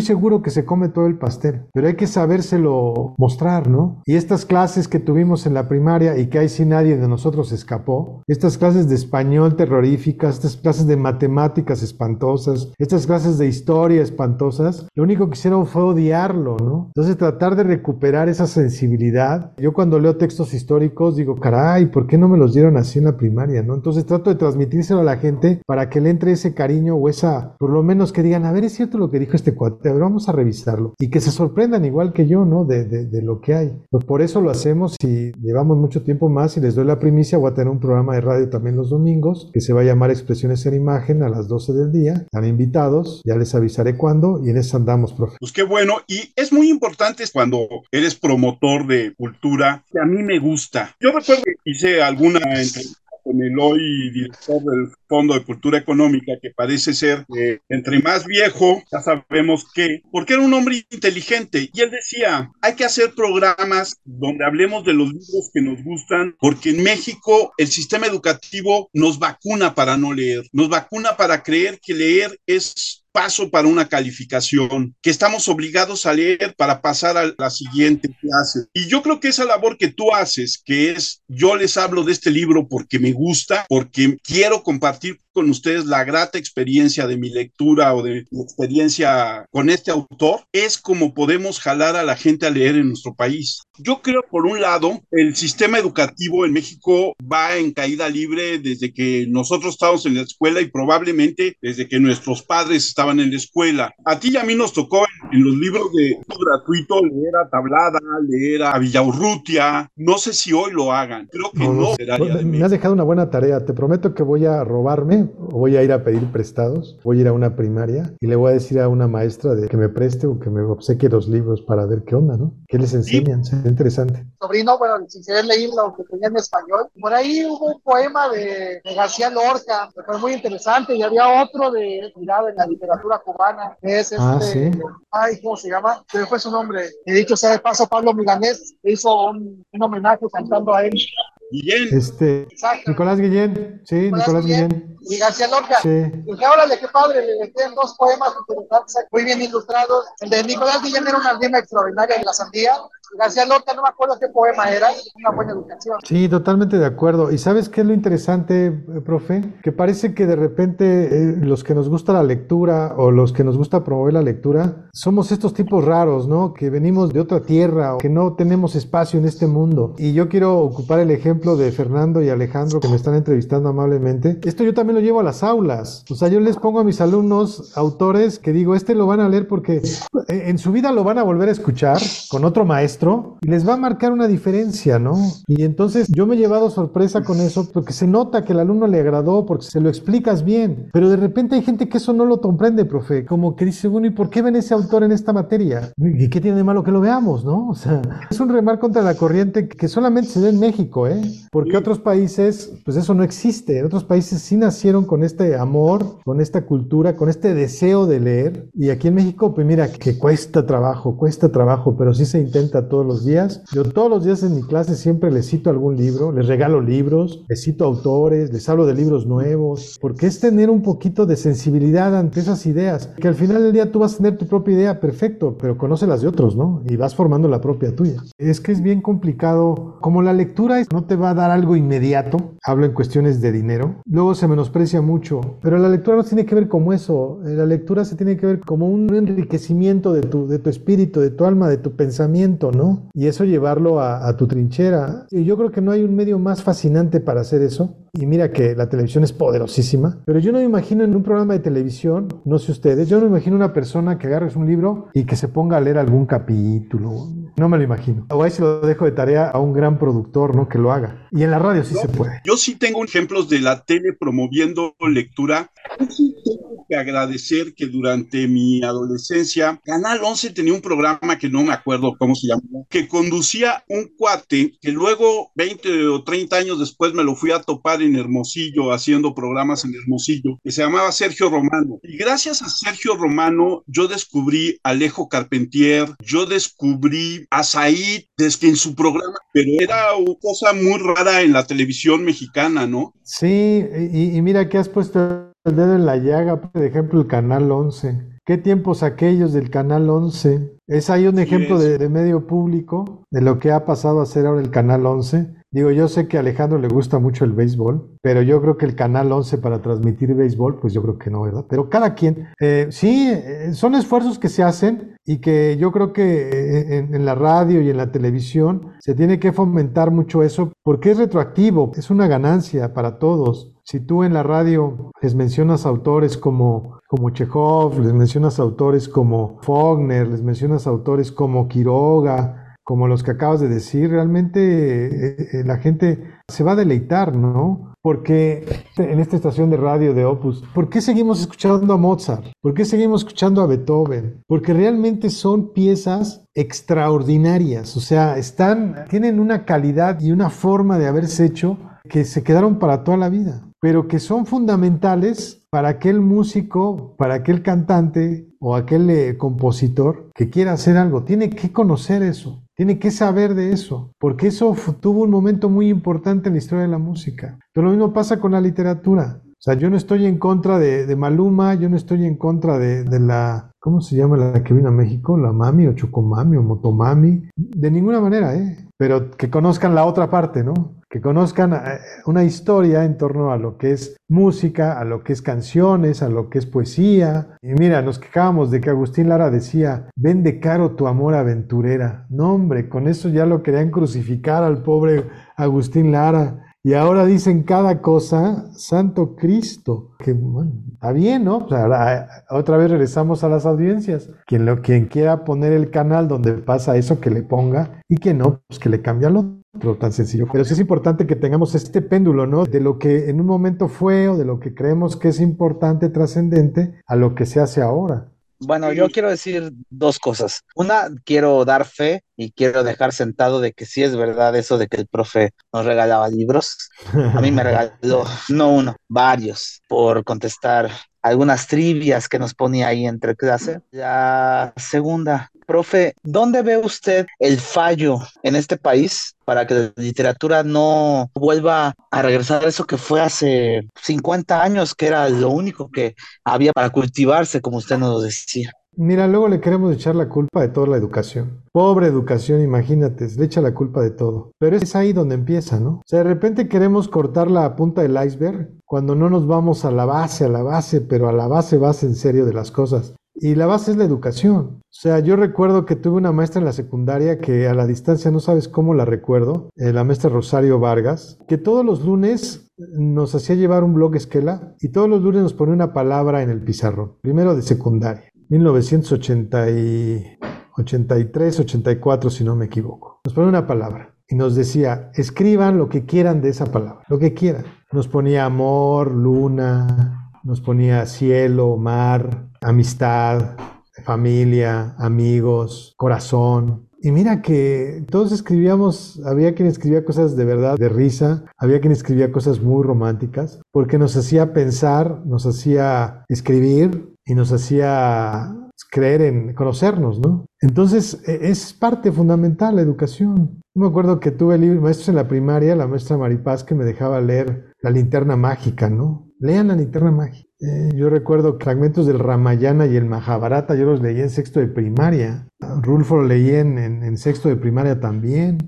[SPEAKER 4] seguro que se come todo el pastel. Pero hay que sabérselo mostrar, ¿no? Y estas clases que tuvimos en la primaria y que ahí sí nadie de nosotros escapó, estas clases de español terroríficas, estas clases de matemáticas espantosas, estas clases de historia espantosas, lo único que hicieron fue odiarlo, ¿no? Entonces tratar de recuperar esa sensibilidad. Yo cuando leo textos históricos digo, caray, ¿por qué no me los dieron así en la primaria, ¿no? Entonces trato de transmitírselo a la gente para que le entre ese cariño o esa, por lo menos que digan, a ver, es cierto lo que dijo este cuate, a ver, vamos a revisarlo. Y que se sorprendan igual que yo, ¿no? De, de, de lo que hay. Pues por eso lo hacemos y llevamos mucho tiempo más y les doy la primicia, voy a tener un programa de radio también los domingos que se va a llamar Expresiones en Imagen a las 12 del día. Están invitados, ya les avisaré cuándo y en eso andamos, profe.
[SPEAKER 1] Pues qué bueno y es muy importante cuando eres promotor de cultura que a mí me gusta. Yo recuerdo que hice alguna entrevista con el hoy director del Fondo de Cultura Económica, que parece ser entre más viejo, ya sabemos que, porque era un hombre inteligente. Y él decía, hay que hacer programas donde hablemos de los libros que nos gustan, porque en México el sistema educativo nos vacuna para no leer, nos vacuna para creer que leer es paso para una calificación, que estamos obligados a leer para pasar a la siguiente clase. Y yo creo que esa labor que tú haces, que es yo les hablo de este libro porque me gusta, porque quiero compartir con ustedes la grata experiencia de mi lectura o de mi experiencia con este autor, es como podemos jalar a la gente a leer en nuestro país. Yo creo, por un lado, el sistema educativo en México va en caída libre desde que nosotros estábamos en la escuela y probablemente desde que nuestros padres estaban en la escuela. A ti y a mí nos tocó en, los libros de gratuito leer a Tablada, leer a Villaurrutia. No sé si hoy lo hagan. Creo que no.
[SPEAKER 4] no me has dejado una buena tarea. Te prometo que voy a robarme voy a ir a pedir prestados, voy a ir a una primaria y le voy a decir a una maestra de que me preste o que me obsequie los libros para ver qué onda, ¿no? ¿Qué les enseñan? Es interesante.
[SPEAKER 3] Sobrino, bueno, sin querer leí lo que tenía en español. Por ahí hubo un poema de, García Lorca, que fue muy interesante, y había otro de mirado en la literatura cubana, que es
[SPEAKER 4] ah,
[SPEAKER 3] este,
[SPEAKER 4] ¿sí?
[SPEAKER 3] Ay, ¿cómo se llama? Se fue su nombre. He dicho sea de paso, Pablo Milanés hizo un, un homenaje cantando a él.
[SPEAKER 1] Guillén.
[SPEAKER 4] Este,
[SPEAKER 3] Exacto.
[SPEAKER 4] Nicolás Guillén, sí, Nicolás, Guillén.
[SPEAKER 3] Y García Lorca.
[SPEAKER 4] Sí.
[SPEAKER 3] Y dije, órale, qué padre, le dejé dos poemas interesantes, muy bien ilustrados. El de Nicolás Guillén era una rima extraordinaria de la sandía. García Lorca, no me acuerdo qué poema era, una buena educación.
[SPEAKER 4] Sí, totalmente de acuerdo. ¿Y sabes qué es lo interesante, eh, profe? Que parece que de repente eh, los que nos gusta la lectura o los que nos gusta promover la lectura, somos estos tipos raros, ¿no? Que venimos de otra tierra o que no tenemos espacio en este mundo. Y yo quiero ocupar el ejemplo de Fernando y Alejandro que me están entrevistando amablemente. Esto yo también lo llevo a las aulas. O sea, yo les pongo a mis alumnos autores que digo, este lo van a leer porque eh, en su vida lo van a volver a escuchar con otro maestro y les va a marcar una diferencia, ¿no? Y entonces yo me he llevado sorpresa con eso porque se nota que el alumno le agradó, porque se lo explicas bien, pero de repente hay gente que eso no lo comprende, profe, como que dice, bueno, ¿y por qué ven ese autor en esta materia? ¿Y qué tiene de malo que lo veamos, no? O sea, es un remar contra la corriente que solamente se ve en México, ¿eh? Porque otros países, pues eso no existe, en otros países sí nacieron con este amor, con esta cultura, con este deseo de leer, y aquí en México, pues mira, que cuesta trabajo, cuesta trabajo, pero sí se intenta todos los días. Yo todos los días en mi clase siempre les cito algún libro, les regalo libros, les cito autores, les hablo de libros nuevos, porque es tener un poquito de sensibilidad ante esas ideas, que al final del día tú vas a tener tu propia idea, perfecto, pero conoce las de otros, ¿no? Y vas formando la propia tuya. Es que es bien complicado, como la lectura no te va a dar algo inmediato, hablo en cuestiones de dinero, luego se menosprecia mucho, pero la lectura no tiene que ver como eso. La lectura se tiene que ver como un enriquecimiento de tu, de tu espíritu, de tu alma, de tu pensamiento, ¿no? Y eso llevarlo a, tu trinchera. Y yo creo que no hay un medio más fascinante para hacer eso. Y mira que la televisión es poderosísima, pero yo no me imagino en un programa de televisión, no sé ustedes, yo no me imagino una persona que agarre un libro y que se ponga a leer algún capítulo. No me lo imagino. O ahí se lo dejo de tarea a un gran productor, ¿no? Que lo haga. Y en la radio sí se puede.
[SPEAKER 1] Yo sí tengo ejemplos de la tele promoviendo lectura. tengo que agradecer que durante mi adolescencia, Canal 11 tenía un programa que no me acuerdo cómo se llamaba, que conducía un cuate que luego, 20 o 30 años después, me lo fui a topar en Hermosillo, haciendo programas en Hermosillo, que se llamaba Sergio Romano. Y gracias a Sergio Romano, yo descubrí a Alejo Carpentier, yo descubrí a Said desde en su programa, pero era una cosa muy rara en la televisión mexicana, ¿no?
[SPEAKER 4] Sí, y, y mira que has puesto el dedo en la llaga, por ejemplo, el Canal 11. ¿Qué tiempos aquellos del Canal 11? Es ahí un ejemplo de, de, medio público de lo que ha pasado a ser ahora el Canal 11. Digo, yo sé que a Alejandro le gusta mucho el béisbol, pero yo creo que el Canal 11 para transmitir béisbol, pues yo creo que no, ¿verdad? Pero cada quien, eh, sí, eh, son esfuerzos que se hacen y que yo creo que en, en, la radio y en la televisión se tiene que fomentar mucho eso porque es retroactivo, es una ganancia para todos. Si tú en la radio les mencionas autores como, como Chekhov, les mencionas autores como Faulkner, les mencionas autores como Quiroga, como los que acabas de decir, realmente eh, la gente se va a deleitar, ¿no? Porque en esta estación de radio de Opus, ¿por qué seguimos escuchando a Mozart? ¿Por qué seguimos escuchando a Beethoven? Porque realmente son piezas extraordinarias, o sea, están, tienen una calidad y una forma de haberse hecho que se quedaron para toda la vida, pero que son fundamentales para aquel músico, para aquel cantante o aquel eh, compositor que quiera hacer algo. Tiene que conocer eso, tiene que saber de eso, porque eso tuvo un momento muy importante en la historia de la música. Pero lo mismo pasa con la literatura. O sea, yo no estoy en contra de, Maluma, yo no estoy en contra de, de, la, ¿cómo se llama la que vino a México? La Mami o Chocomami o Motomami. De ninguna manera, ¿eh? Pero que conozcan la otra parte, ¿no? Que conozcan una historia en torno a lo que es música, a lo que es canciones, a lo que es poesía. Y mira, nos quejábamos de que Agustín Lara decía, vende caro tu amor aventurera. No, hombre, con eso ya lo querían crucificar al pobre Agustín Lara. Y ahora dicen cada cosa, Santo Cristo, que bueno, está bien, ¿no? O sea, otra vez regresamos a las audiencias. Quien, lo, quien quiera poner el canal donde pasa eso, que le ponga, y que no, pues que le cambie lo otro, tan sencillo. Pero sí es importante que tengamos este péndulo, ¿no? De lo que en un momento fue o de lo que creemos que es importante, trascendente, a lo que se hace ahora.
[SPEAKER 2] Bueno, yo quiero decir dos cosas. Una, quiero dar fe y quiero dejar sentado de que sí es verdad eso de que el profe nos regalaba libros. A mí me regaló, no uno, varios, por contestar algunas trivias que nos ponía ahí entre clase. La segunda, profe, ¿dónde ve usted el fallo en este país para que la literatura no vuelva a regresar a eso que fue hace 50 años, que era lo único que había para cultivarse, como usted nos decía?
[SPEAKER 4] Mira, luego le queremos echar la culpa de toda la educación. Pobre educación, imagínate, le echa la culpa de todo. Pero es ahí donde empieza, ¿no? O sea, de repente queremos cortar la punta del iceberg cuando no nos vamos a la base, a la base, pero a la base, base en serio de las cosas. Y la base es la educación. O sea, yo recuerdo que tuve una maestra en la secundaria que a la distancia no sabes cómo la recuerdo, eh, la maestra Rosario Vargas, que todos los lunes nos hacía llevar un blog esquela y todos los lunes nos ponía una palabra en el pizarrón, primero de secundaria. 1983, 84, si no me equivoco. Nos ponía una palabra y nos decía, escriban lo que quieran de esa palabra, lo que quieran. Nos ponía amor, luna, nos ponía cielo, mar, amistad, familia, amigos, corazón. Y mira que todos escribíamos, había quien escribía cosas de verdad, de risa, había quien escribía cosas muy románticas, porque nos hacía pensar, nos hacía escribir y nos hacía creer en conocernos, ¿no? Entonces es parte fundamental la educación. Yo me acuerdo que tuve maestros en la primaria, la maestra Maripaz que me dejaba leer La linterna mágica, ¿no? Lean la linterna mágica. Eh, yo recuerdo fragmentos del Ramayana y el Mahabharata, yo los leí en sexto de primaria. Rulfo lo leí en, en, en sexto de primaria también.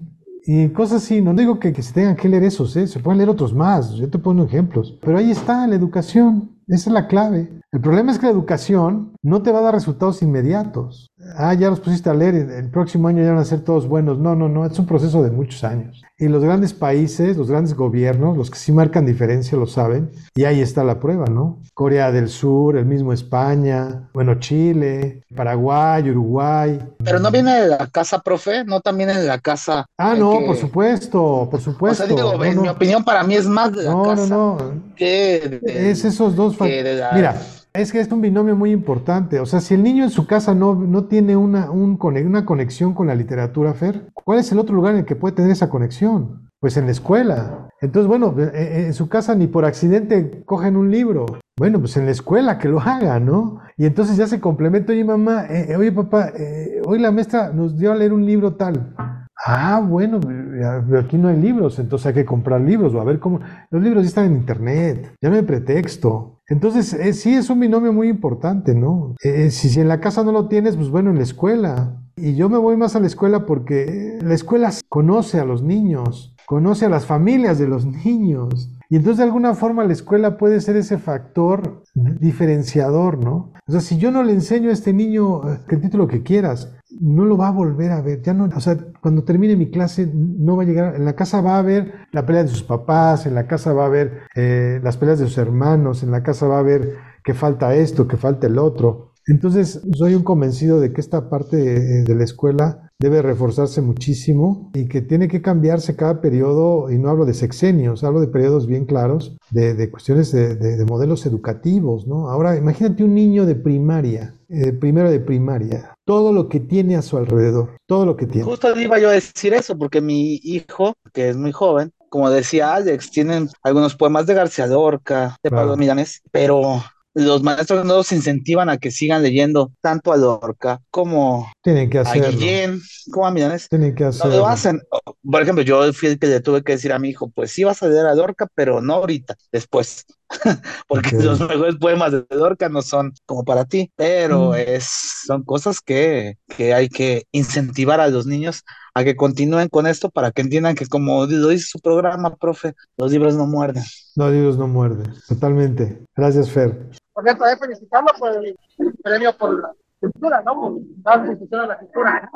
[SPEAKER 4] y cosas así. No digo que, que se tengan que leer esos, ¿eh? se pueden leer otros más. Yo te pongo ejemplos. Pero ahí está la educación. Esa es la clave. El problema es que la educación no te va a dar resultados inmediatos. Ah, ya los pusiste a leer, el próximo año ya van a ser todos buenos. No, no, no, es un proceso de muchos años. Y los grandes países, los grandes gobiernos, los que sí marcan diferencia lo saben. Y ahí está la prueba, ¿no? Corea del Sur, el mismo España, bueno, Chile, Paraguay, Uruguay.
[SPEAKER 2] Pero no viene de la casa, profe, no también de la casa.
[SPEAKER 4] Ah, no, por supuesto, por supuesto. O sea,
[SPEAKER 2] digo, en mi opinión, para mí es más de la casa. No, no, no. Que
[SPEAKER 4] es esos dos factores. Mira, es que es un binomio muy importante. O sea, si el niño en su casa no, no tiene una, un, una conexión con la literatura, Fer, ¿cuál es el otro lugar en el que puede tener esa conexión? Pues en la escuela. Entonces, bueno, eh, eh, en su casa ni por accidente cogen un libro. Bueno, pues en la escuela que lo haga, ¿no? Y entonces ya se complementa, oye mamá, eh, oye papá, hoy la maestra nos dio a leer un libro tal. Ah, bueno, aquí no hay libros, entonces hay que comprar libros o a ver cómo. Los libros ya están en internet, ya no hay pretexto. Entonces, eh, sí es un binomio muy importante, ¿no? Eh, si, si en la casa no lo tienes, pues bueno, en la escuela. Y yo me voy más a la escuela porque la escuela conoce a los niños, conoce a las familias de los niños. Y entonces de alguna forma la escuela puede ser ese factor diferenciador, ¿no? O sea, si yo no le enseño a este niño eh, el título que quieras, no lo va a volver a ver. Ya no, o sea, cuando termine mi clase, no va a llegar. En la casa va a ver la pelea de sus papás, en la casa va a ver eh, las peleas de sus hermanos, en la casa va a ver que falta esto, que falta el otro. Entonces, soy un convencido de que esta parte de, de la escuela debe reforzarse muchísimo y que tiene que cambiarse cada periodo, y no hablo de sexenios, hablo de periodos bien claros, de, cuestiones de, modelos educativos, ¿no? Ahora, imagínate un niño de primaria, eh, primero de primaria, todo lo que tiene a su alrededor, todo lo que tiene.
[SPEAKER 2] Justo iba yo a decir eso, porque mi hijo, que es muy joven, como decía Alex, tienen algunos poemas de García Lorca, de Pablo Milanes, pero los maestros no los incentivan a que sigan leyendo tanto a Lorca como
[SPEAKER 4] Tienen que a
[SPEAKER 2] Guillén, como a Milanes.
[SPEAKER 4] Tienen que hacerlo.
[SPEAKER 2] No lo hacen. Por ejemplo, yo fui el que le tuve que decir a mi hijo, pues sí vas a leer a Lorca, pero no ahorita, después. Porque los mejores poemas de Lorca no son como para ti, pero mm. es, son cosas que, que hay que incentivar a los niños a que continúen con esto para que entiendan que como lo dice su programa, profe, los libros no muerden.
[SPEAKER 4] Los libros no muerden, totalmente. Gracias, Fer.
[SPEAKER 3] Por cierto, he felicitarlo por el premio por la cultura, ¿no? Por dar difusión a la cultura.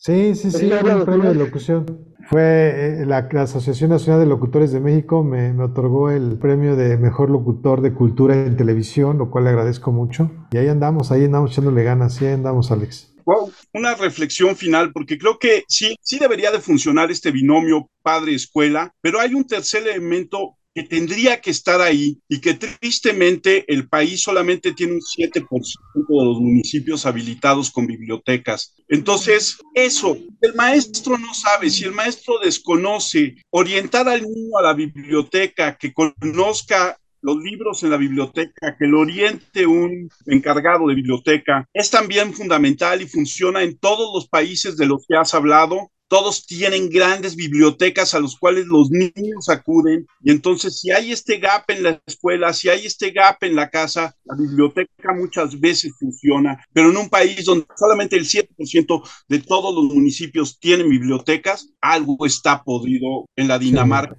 [SPEAKER 4] Sí, sí, sí, fue un premio de locución. Fue eh, la, Asociación Nacional de Locutores de México me, me, otorgó el premio de mejor locutor de cultura en televisión, lo cual le agradezco mucho. Y ahí andamos, ahí andamos echándole ganas, ahí andamos, Alex.
[SPEAKER 1] Wow, una reflexión final, porque creo que sí, sí debería de funcionar este binomio padre-escuela, pero hay un tercer elemento que tendría que estar ahí y que tristemente el país solamente tiene un 7% de los municipios habilitados con bibliotecas. Entonces, eso, el maestro no sabe, si el maestro desconoce, orientar al niño a la biblioteca, que conozca los libros en la biblioteca, que lo oriente un encargado de biblioteca, es también fundamental y funciona en todos los países de los que has hablado. Todos tienen grandes bibliotecas a los cuales los niños acuden y entonces si hay este gap en la escuela, si hay este gap en la casa, la biblioteca muchas veces funciona, pero en un país donde solamente el 7% de todos los municipios tienen bibliotecas, algo está podrido en la Dinamarca,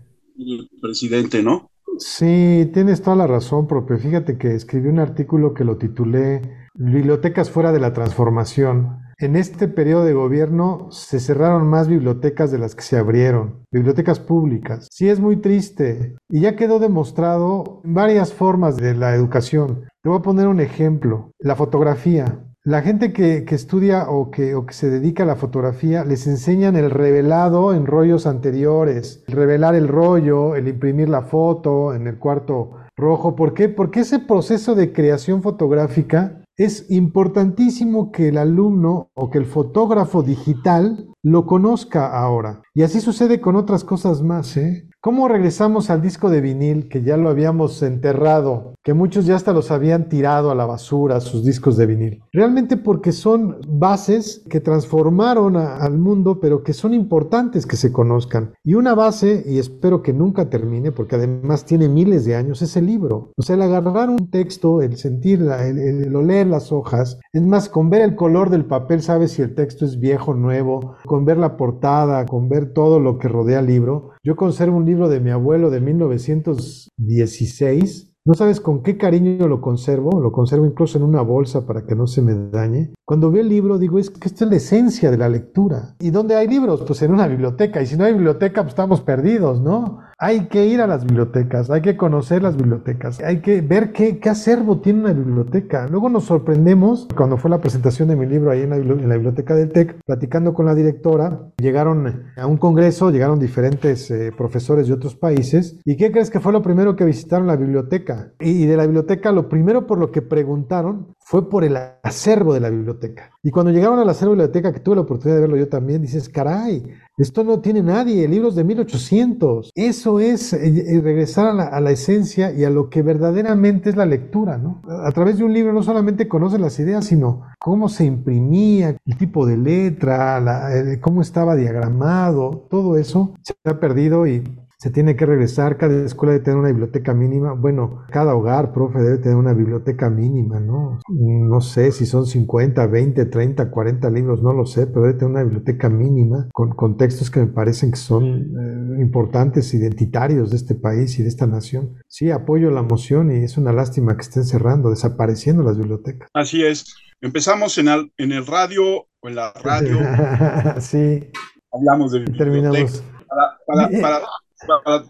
[SPEAKER 1] presidente, ¿no?
[SPEAKER 4] Sí, tienes toda la razón, propio. Fíjate que escribí un artículo que lo titulé Bibliotecas fuera de la transformación. En este periodo de gobierno se cerraron más bibliotecas de las que se abrieron, bibliotecas públicas. Sí es muy triste y ya quedó demostrado varias formas de la educación. Te voy a poner un ejemplo, la fotografía. La gente que, estudia o que, o que, se dedica a la fotografía les enseñan el revelado en rollos anteriores, el revelar el rollo, el imprimir la foto en el cuarto rojo. ¿Por qué? Porque ese proceso de creación fotográfica es importantísimo que el alumno o que el fotógrafo digital lo conozca ahora. Y así sucede con otras cosas más. ¿eh? ¿Cómo regresamos al disco de vinil que ya lo habíamos enterrado, que muchos ya hasta los habían tirado a la basura, sus discos de vinil? Realmente porque son bases que transformaron al mundo, pero que son importantes que se conozcan. Y una base, y espero que nunca termine, porque además tiene miles de años, es el libro. O sea, el agarrar un texto, el sentir, el, el oler las hojas, es más, con ver el color del papel sabes si el texto es viejo, nuevo, con ver la portada, con ver todo lo que rodea el libro. Yo conservo un libro de mi abuelo de 1916 no sabes con qué cariño lo conservo, lo conservo incluso en una bolsa para que no se me dañe. Cuando veo el libro digo, es que esta es la esencia de la lectura. ¿Y dónde hay libros? Pues en una biblioteca. Y si no hay biblioteca, pues estamos perdidos, ¿no? Hay que ir a las bibliotecas, hay que conocer las bibliotecas, hay que ver qué, qué acervo tiene una biblioteca. Luego nos sorprendemos, cuando fue la presentación de mi libro ahí en la, biblioteca del TEC, platicando con la directora, llegaron a un congreso, llegaron diferentes eh, profesores de otros países. ¿Y qué crees que fue lo primero que visitaron la biblioteca? Y, de la biblioteca, lo primero por lo que preguntaron fue por el acervo de la biblioteca. Y cuando llegaron al acervo de la biblioteca, que tuve la oportunidad de verlo yo también, dices, caray, esto no tiene nadie, libros de 1800. Eso es eh, eh, regresar a la, esencia y a lo que verdaderamente es la lectura, ¿no? A través de un libro no solamente conoces las ideas, sino cómo se imprimía, el tipo de letra, cómo estaba diagramado, todo eso se ha perdido y se tiene que regresar, cada escuela debe tener una biblioteca mínima, bueno, cada hogar, profe, debe tener una biblioteca mínima, ¿no? No sé si son 50, 20, 30, 40 libros, no lo sé, pero debe tener una biblioteca mínima con, con textos que me parecen que son eh, importantes, identitarios de este país y de esta nación. Sí, apoyo la moción y es una lástima que estén cerrando, desapareciendo las bibliotecas.
[SPEAKER 1] Así es. Empezamos en el, en el radio o en la radio.
[SPEAKER 4] sí.
[SPEAKER 1] Hablamos de
[SPEAKER 4] Terminamos.
[SPEAKER 1] para, para,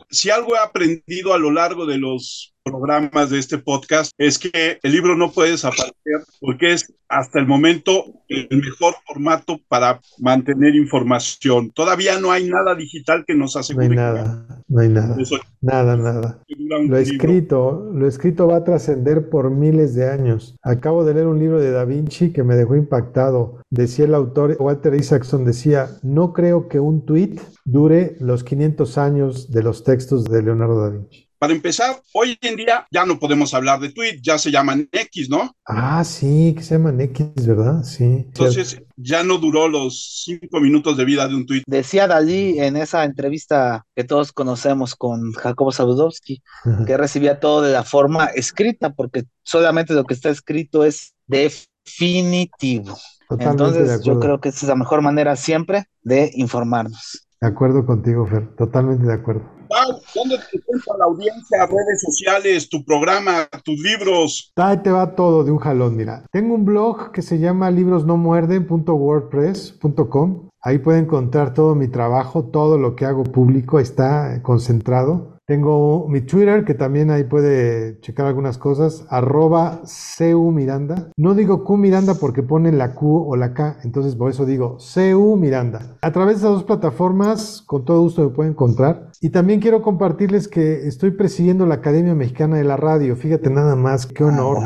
[SPEAKER 1] si algo he aprendido a lo largo de los programas de este podcast es que el libro no puede desaparecer porque es hasta el momento el mejor formato para mantener información. Todavía no hay nada digital que nos asegure.
[SPEAKER 4] No hay nada, no hay nada. nada, nada. Lo escrito, lo escrito va a trascender por miles de años. Acabo de leer un libro de Da Vinci que me dejó impactado. Decía el autor, Walter Isaacson decía, no creo que un tweet dure los 500 años de los textos de Leonardo da Vinci.
[SPEAKER 1] Para empezar, hoy en día ya no podemos hablar de tweet, ya se llaman X, ¿no?
[SPEAKER 4] Ah, sí, que se llaman X, ¿verdad? Sí.
[SPEAKER 1] Entonces ya no duró los cinco minutos de vida de un tweet.
[SPEAKER 2] Decía Dalí en esa entrevista que todos conocemos con Jacobo Sabudowski, que recibía todo de la forma escrita, porque solamente lo que está escrito es definitivo. Entonces, yo creo que esa es la mejor manera siempre de informarnos.
[SPEAKER 4] De acuerdo contigo, Fer, totalmente de acuerdo.
[SPEAKER 1] ¿Dónde te encuentra la audiencia, redes sociales, tu programa, tus libros?
[SPEAKER 4] Ahí te va todo de un jalón, mira. Tengo un blog que se llama librosnomuerden.wordpress.com. Ahí pueden encontrar todo mi trabajo, todo lo que hago público está concentrado. Tengo mi Twitter, que también ahí puede checar algunas cosas, arroba CU Miranda. No digo Q Miranda porque ponen la Q o la K, entonces por eso digo CU Miranda. A través de esas dos plataformas, con todo gusto me pueden encontrar. Y también quiero compartirles que estoy presidiendo la Academia Mexicana de la Radio. Fíjate nada más, qué honor.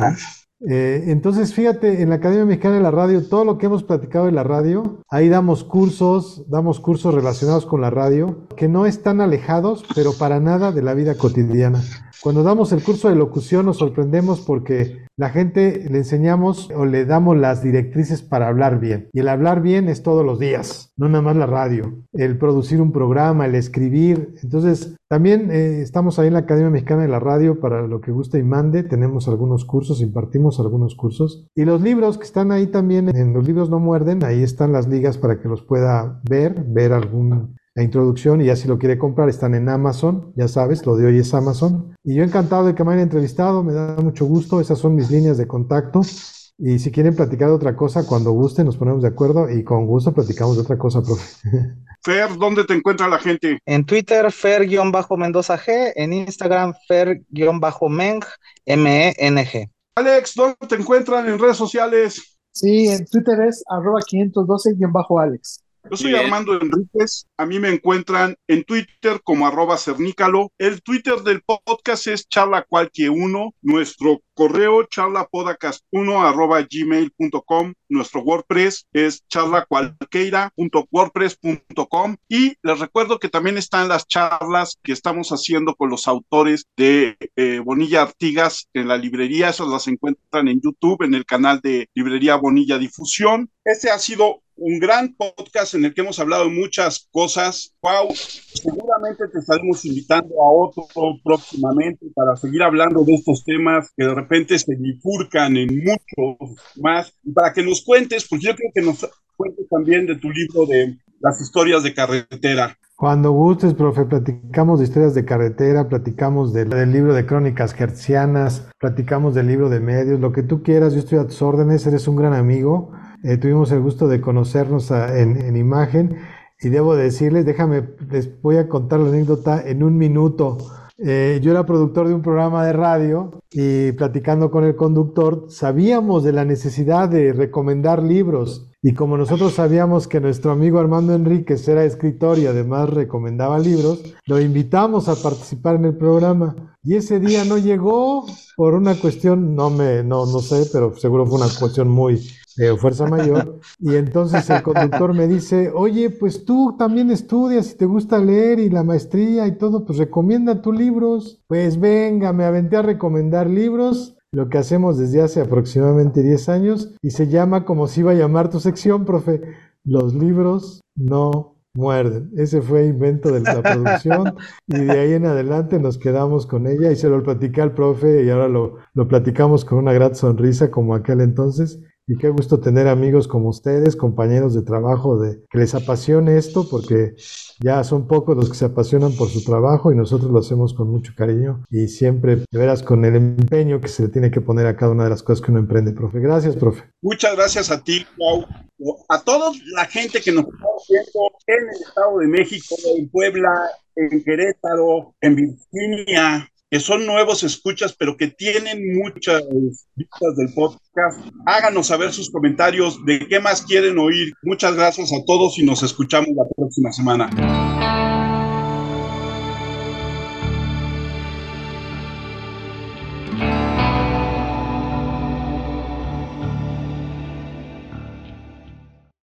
[SPEAKER 4] Eh, entonces, fíjate, en la Academia Mexicana de la Radio, todo lo que hemos platicado de la radio, ahí damos cursos, damos cursos relacionados con la radio, que no están alejados, pero para nada de la vida cotidiana. Cuando damos el curso de locución nos sorprendemos porque la gente le enseñamos o le damos las directrices para hablar bien. Y el hablar bien es todos los días, no nada más la radio. El producir un programa, el escribir. Entonces, también eh, estamos ahí en la Academia Mexicana de la Radio para lo que guste y mande. Tenemos algunos cursos, impartimos algunos cursos. Y los libros que están ahí también, en los libros no muerden, ahí están las ligas para que los pueda ver, ver algún la introducción y ya si lo quiere comprar están en Amazon, ya sabes, lo de hoy es Amazon. Y yo encantado de que me hayan entrevistado, me da mucho gusto, esas son mis líneas de contacto. Y si quieren platicar de otra cosa, cuando guste nos ponemos de acuerdo y con gusto platicamos de otra cosa, profe.
[SPEAKER 1] Fer, ¿dónde te encuentra la gente?
[SPEAKER 2] En Twitter, Fer-Mendoza G, en Instagram, Fer-Meng, M-E-N-G.
[SPEAKER 1] Alex, ¿dónde te encuentran en redes sociales?
[SPEAKER 3] Sí, en Twitter es arroba 512-Alex.
[SPEAKER 1] Yo soy Armando Enríquez. A mí me encuentran en Twitter como arroba cernícalo. El Twitter del podcast es charla cualquier uno. Nuestro correo charlapodcast1 arroba gmail.com. Nuestro WordPress es charlacualqueira.wordpress.com. Y les recuerdo que también están las charlas que estamos haciendo con los autores de eh, Bonilla Artigas en la librería. Esas las encuentran en YouTube, en el canal de Librería Bonilla Difusión. Este ha sido un gran podcast en el que hemos hablado de muchas cosas. Wow, seguramente te estaremos invitando a otro próximamente para seguir hablando de estos temas que de repente se bifurcan en muchos más y para que nos cuentes, porque yo creo que nos cuentes también de tu libro de las historias de carretera.
[SPEAKER 4] Cuando gustes, profe, platicamos de historias de carretera, platicamos del, libro de crónicas gercianas, platicamos del libro de medios, lo que tú quieras, yo estoy a tus órdenes, eres un gran amigo. Eh, tuvimos el gusto de conocernos en, imagen y debo decirles, déjame, les voy a contar la anécdota en un minuto. Eh, yo era productor de un programa de radio y platicando con el conductor, sabíamos de la necesidad de recomendar libros. Y como nosotros sabíamos que nuestro amigo Armando Enríquez era escritor y además recomendaba libros, lo invitamos a participar en el programa. Y ese día no llegó por una cuestión, no me, no, no sé, pero seguro fue una cuestión muy de fuerza mayor. Y entonces el conductor me dice, oye, pues tú también estudias y te gusta leer y la maestría y todo, pues recomienda tus libros. Pues venga, me aventé a recomendar libros lo que hacemos desde hace aproximadamente 10 años y se llama como si iba a llamar tu sección, profe, los libros no muerden. Ese fue invento de la producción y de ahí en adelante nos quedamos con ella y se lo platicé al profe y ahora lo, lo platicamos con una gran sonrisa como aquel entonces y qué gusto tener amigos como ustedes, compañeros de trabajo, de que les apasione esto, porque ya son pocos los que se apasionan por su trabajo y nosotros lo hacemos con mucho cariño y siempre, de veras, con el empeño que se le tiene que poner a cada una de las cosas que uno emprende, profe. Gracias, profe.
[SPEAKER 1] Muchas gracias a ti, Pau. A toda la gente que nos está viendo en el Estado de México, en Puebla, en Querétaro, en Virginia, que son nuevos escuchas, pero que tienen muchas vistas del podcast. Háganos saber sus comentarios de qué más quieren oír. Muchas gracias a todos y nos escuchamos la próxima semana.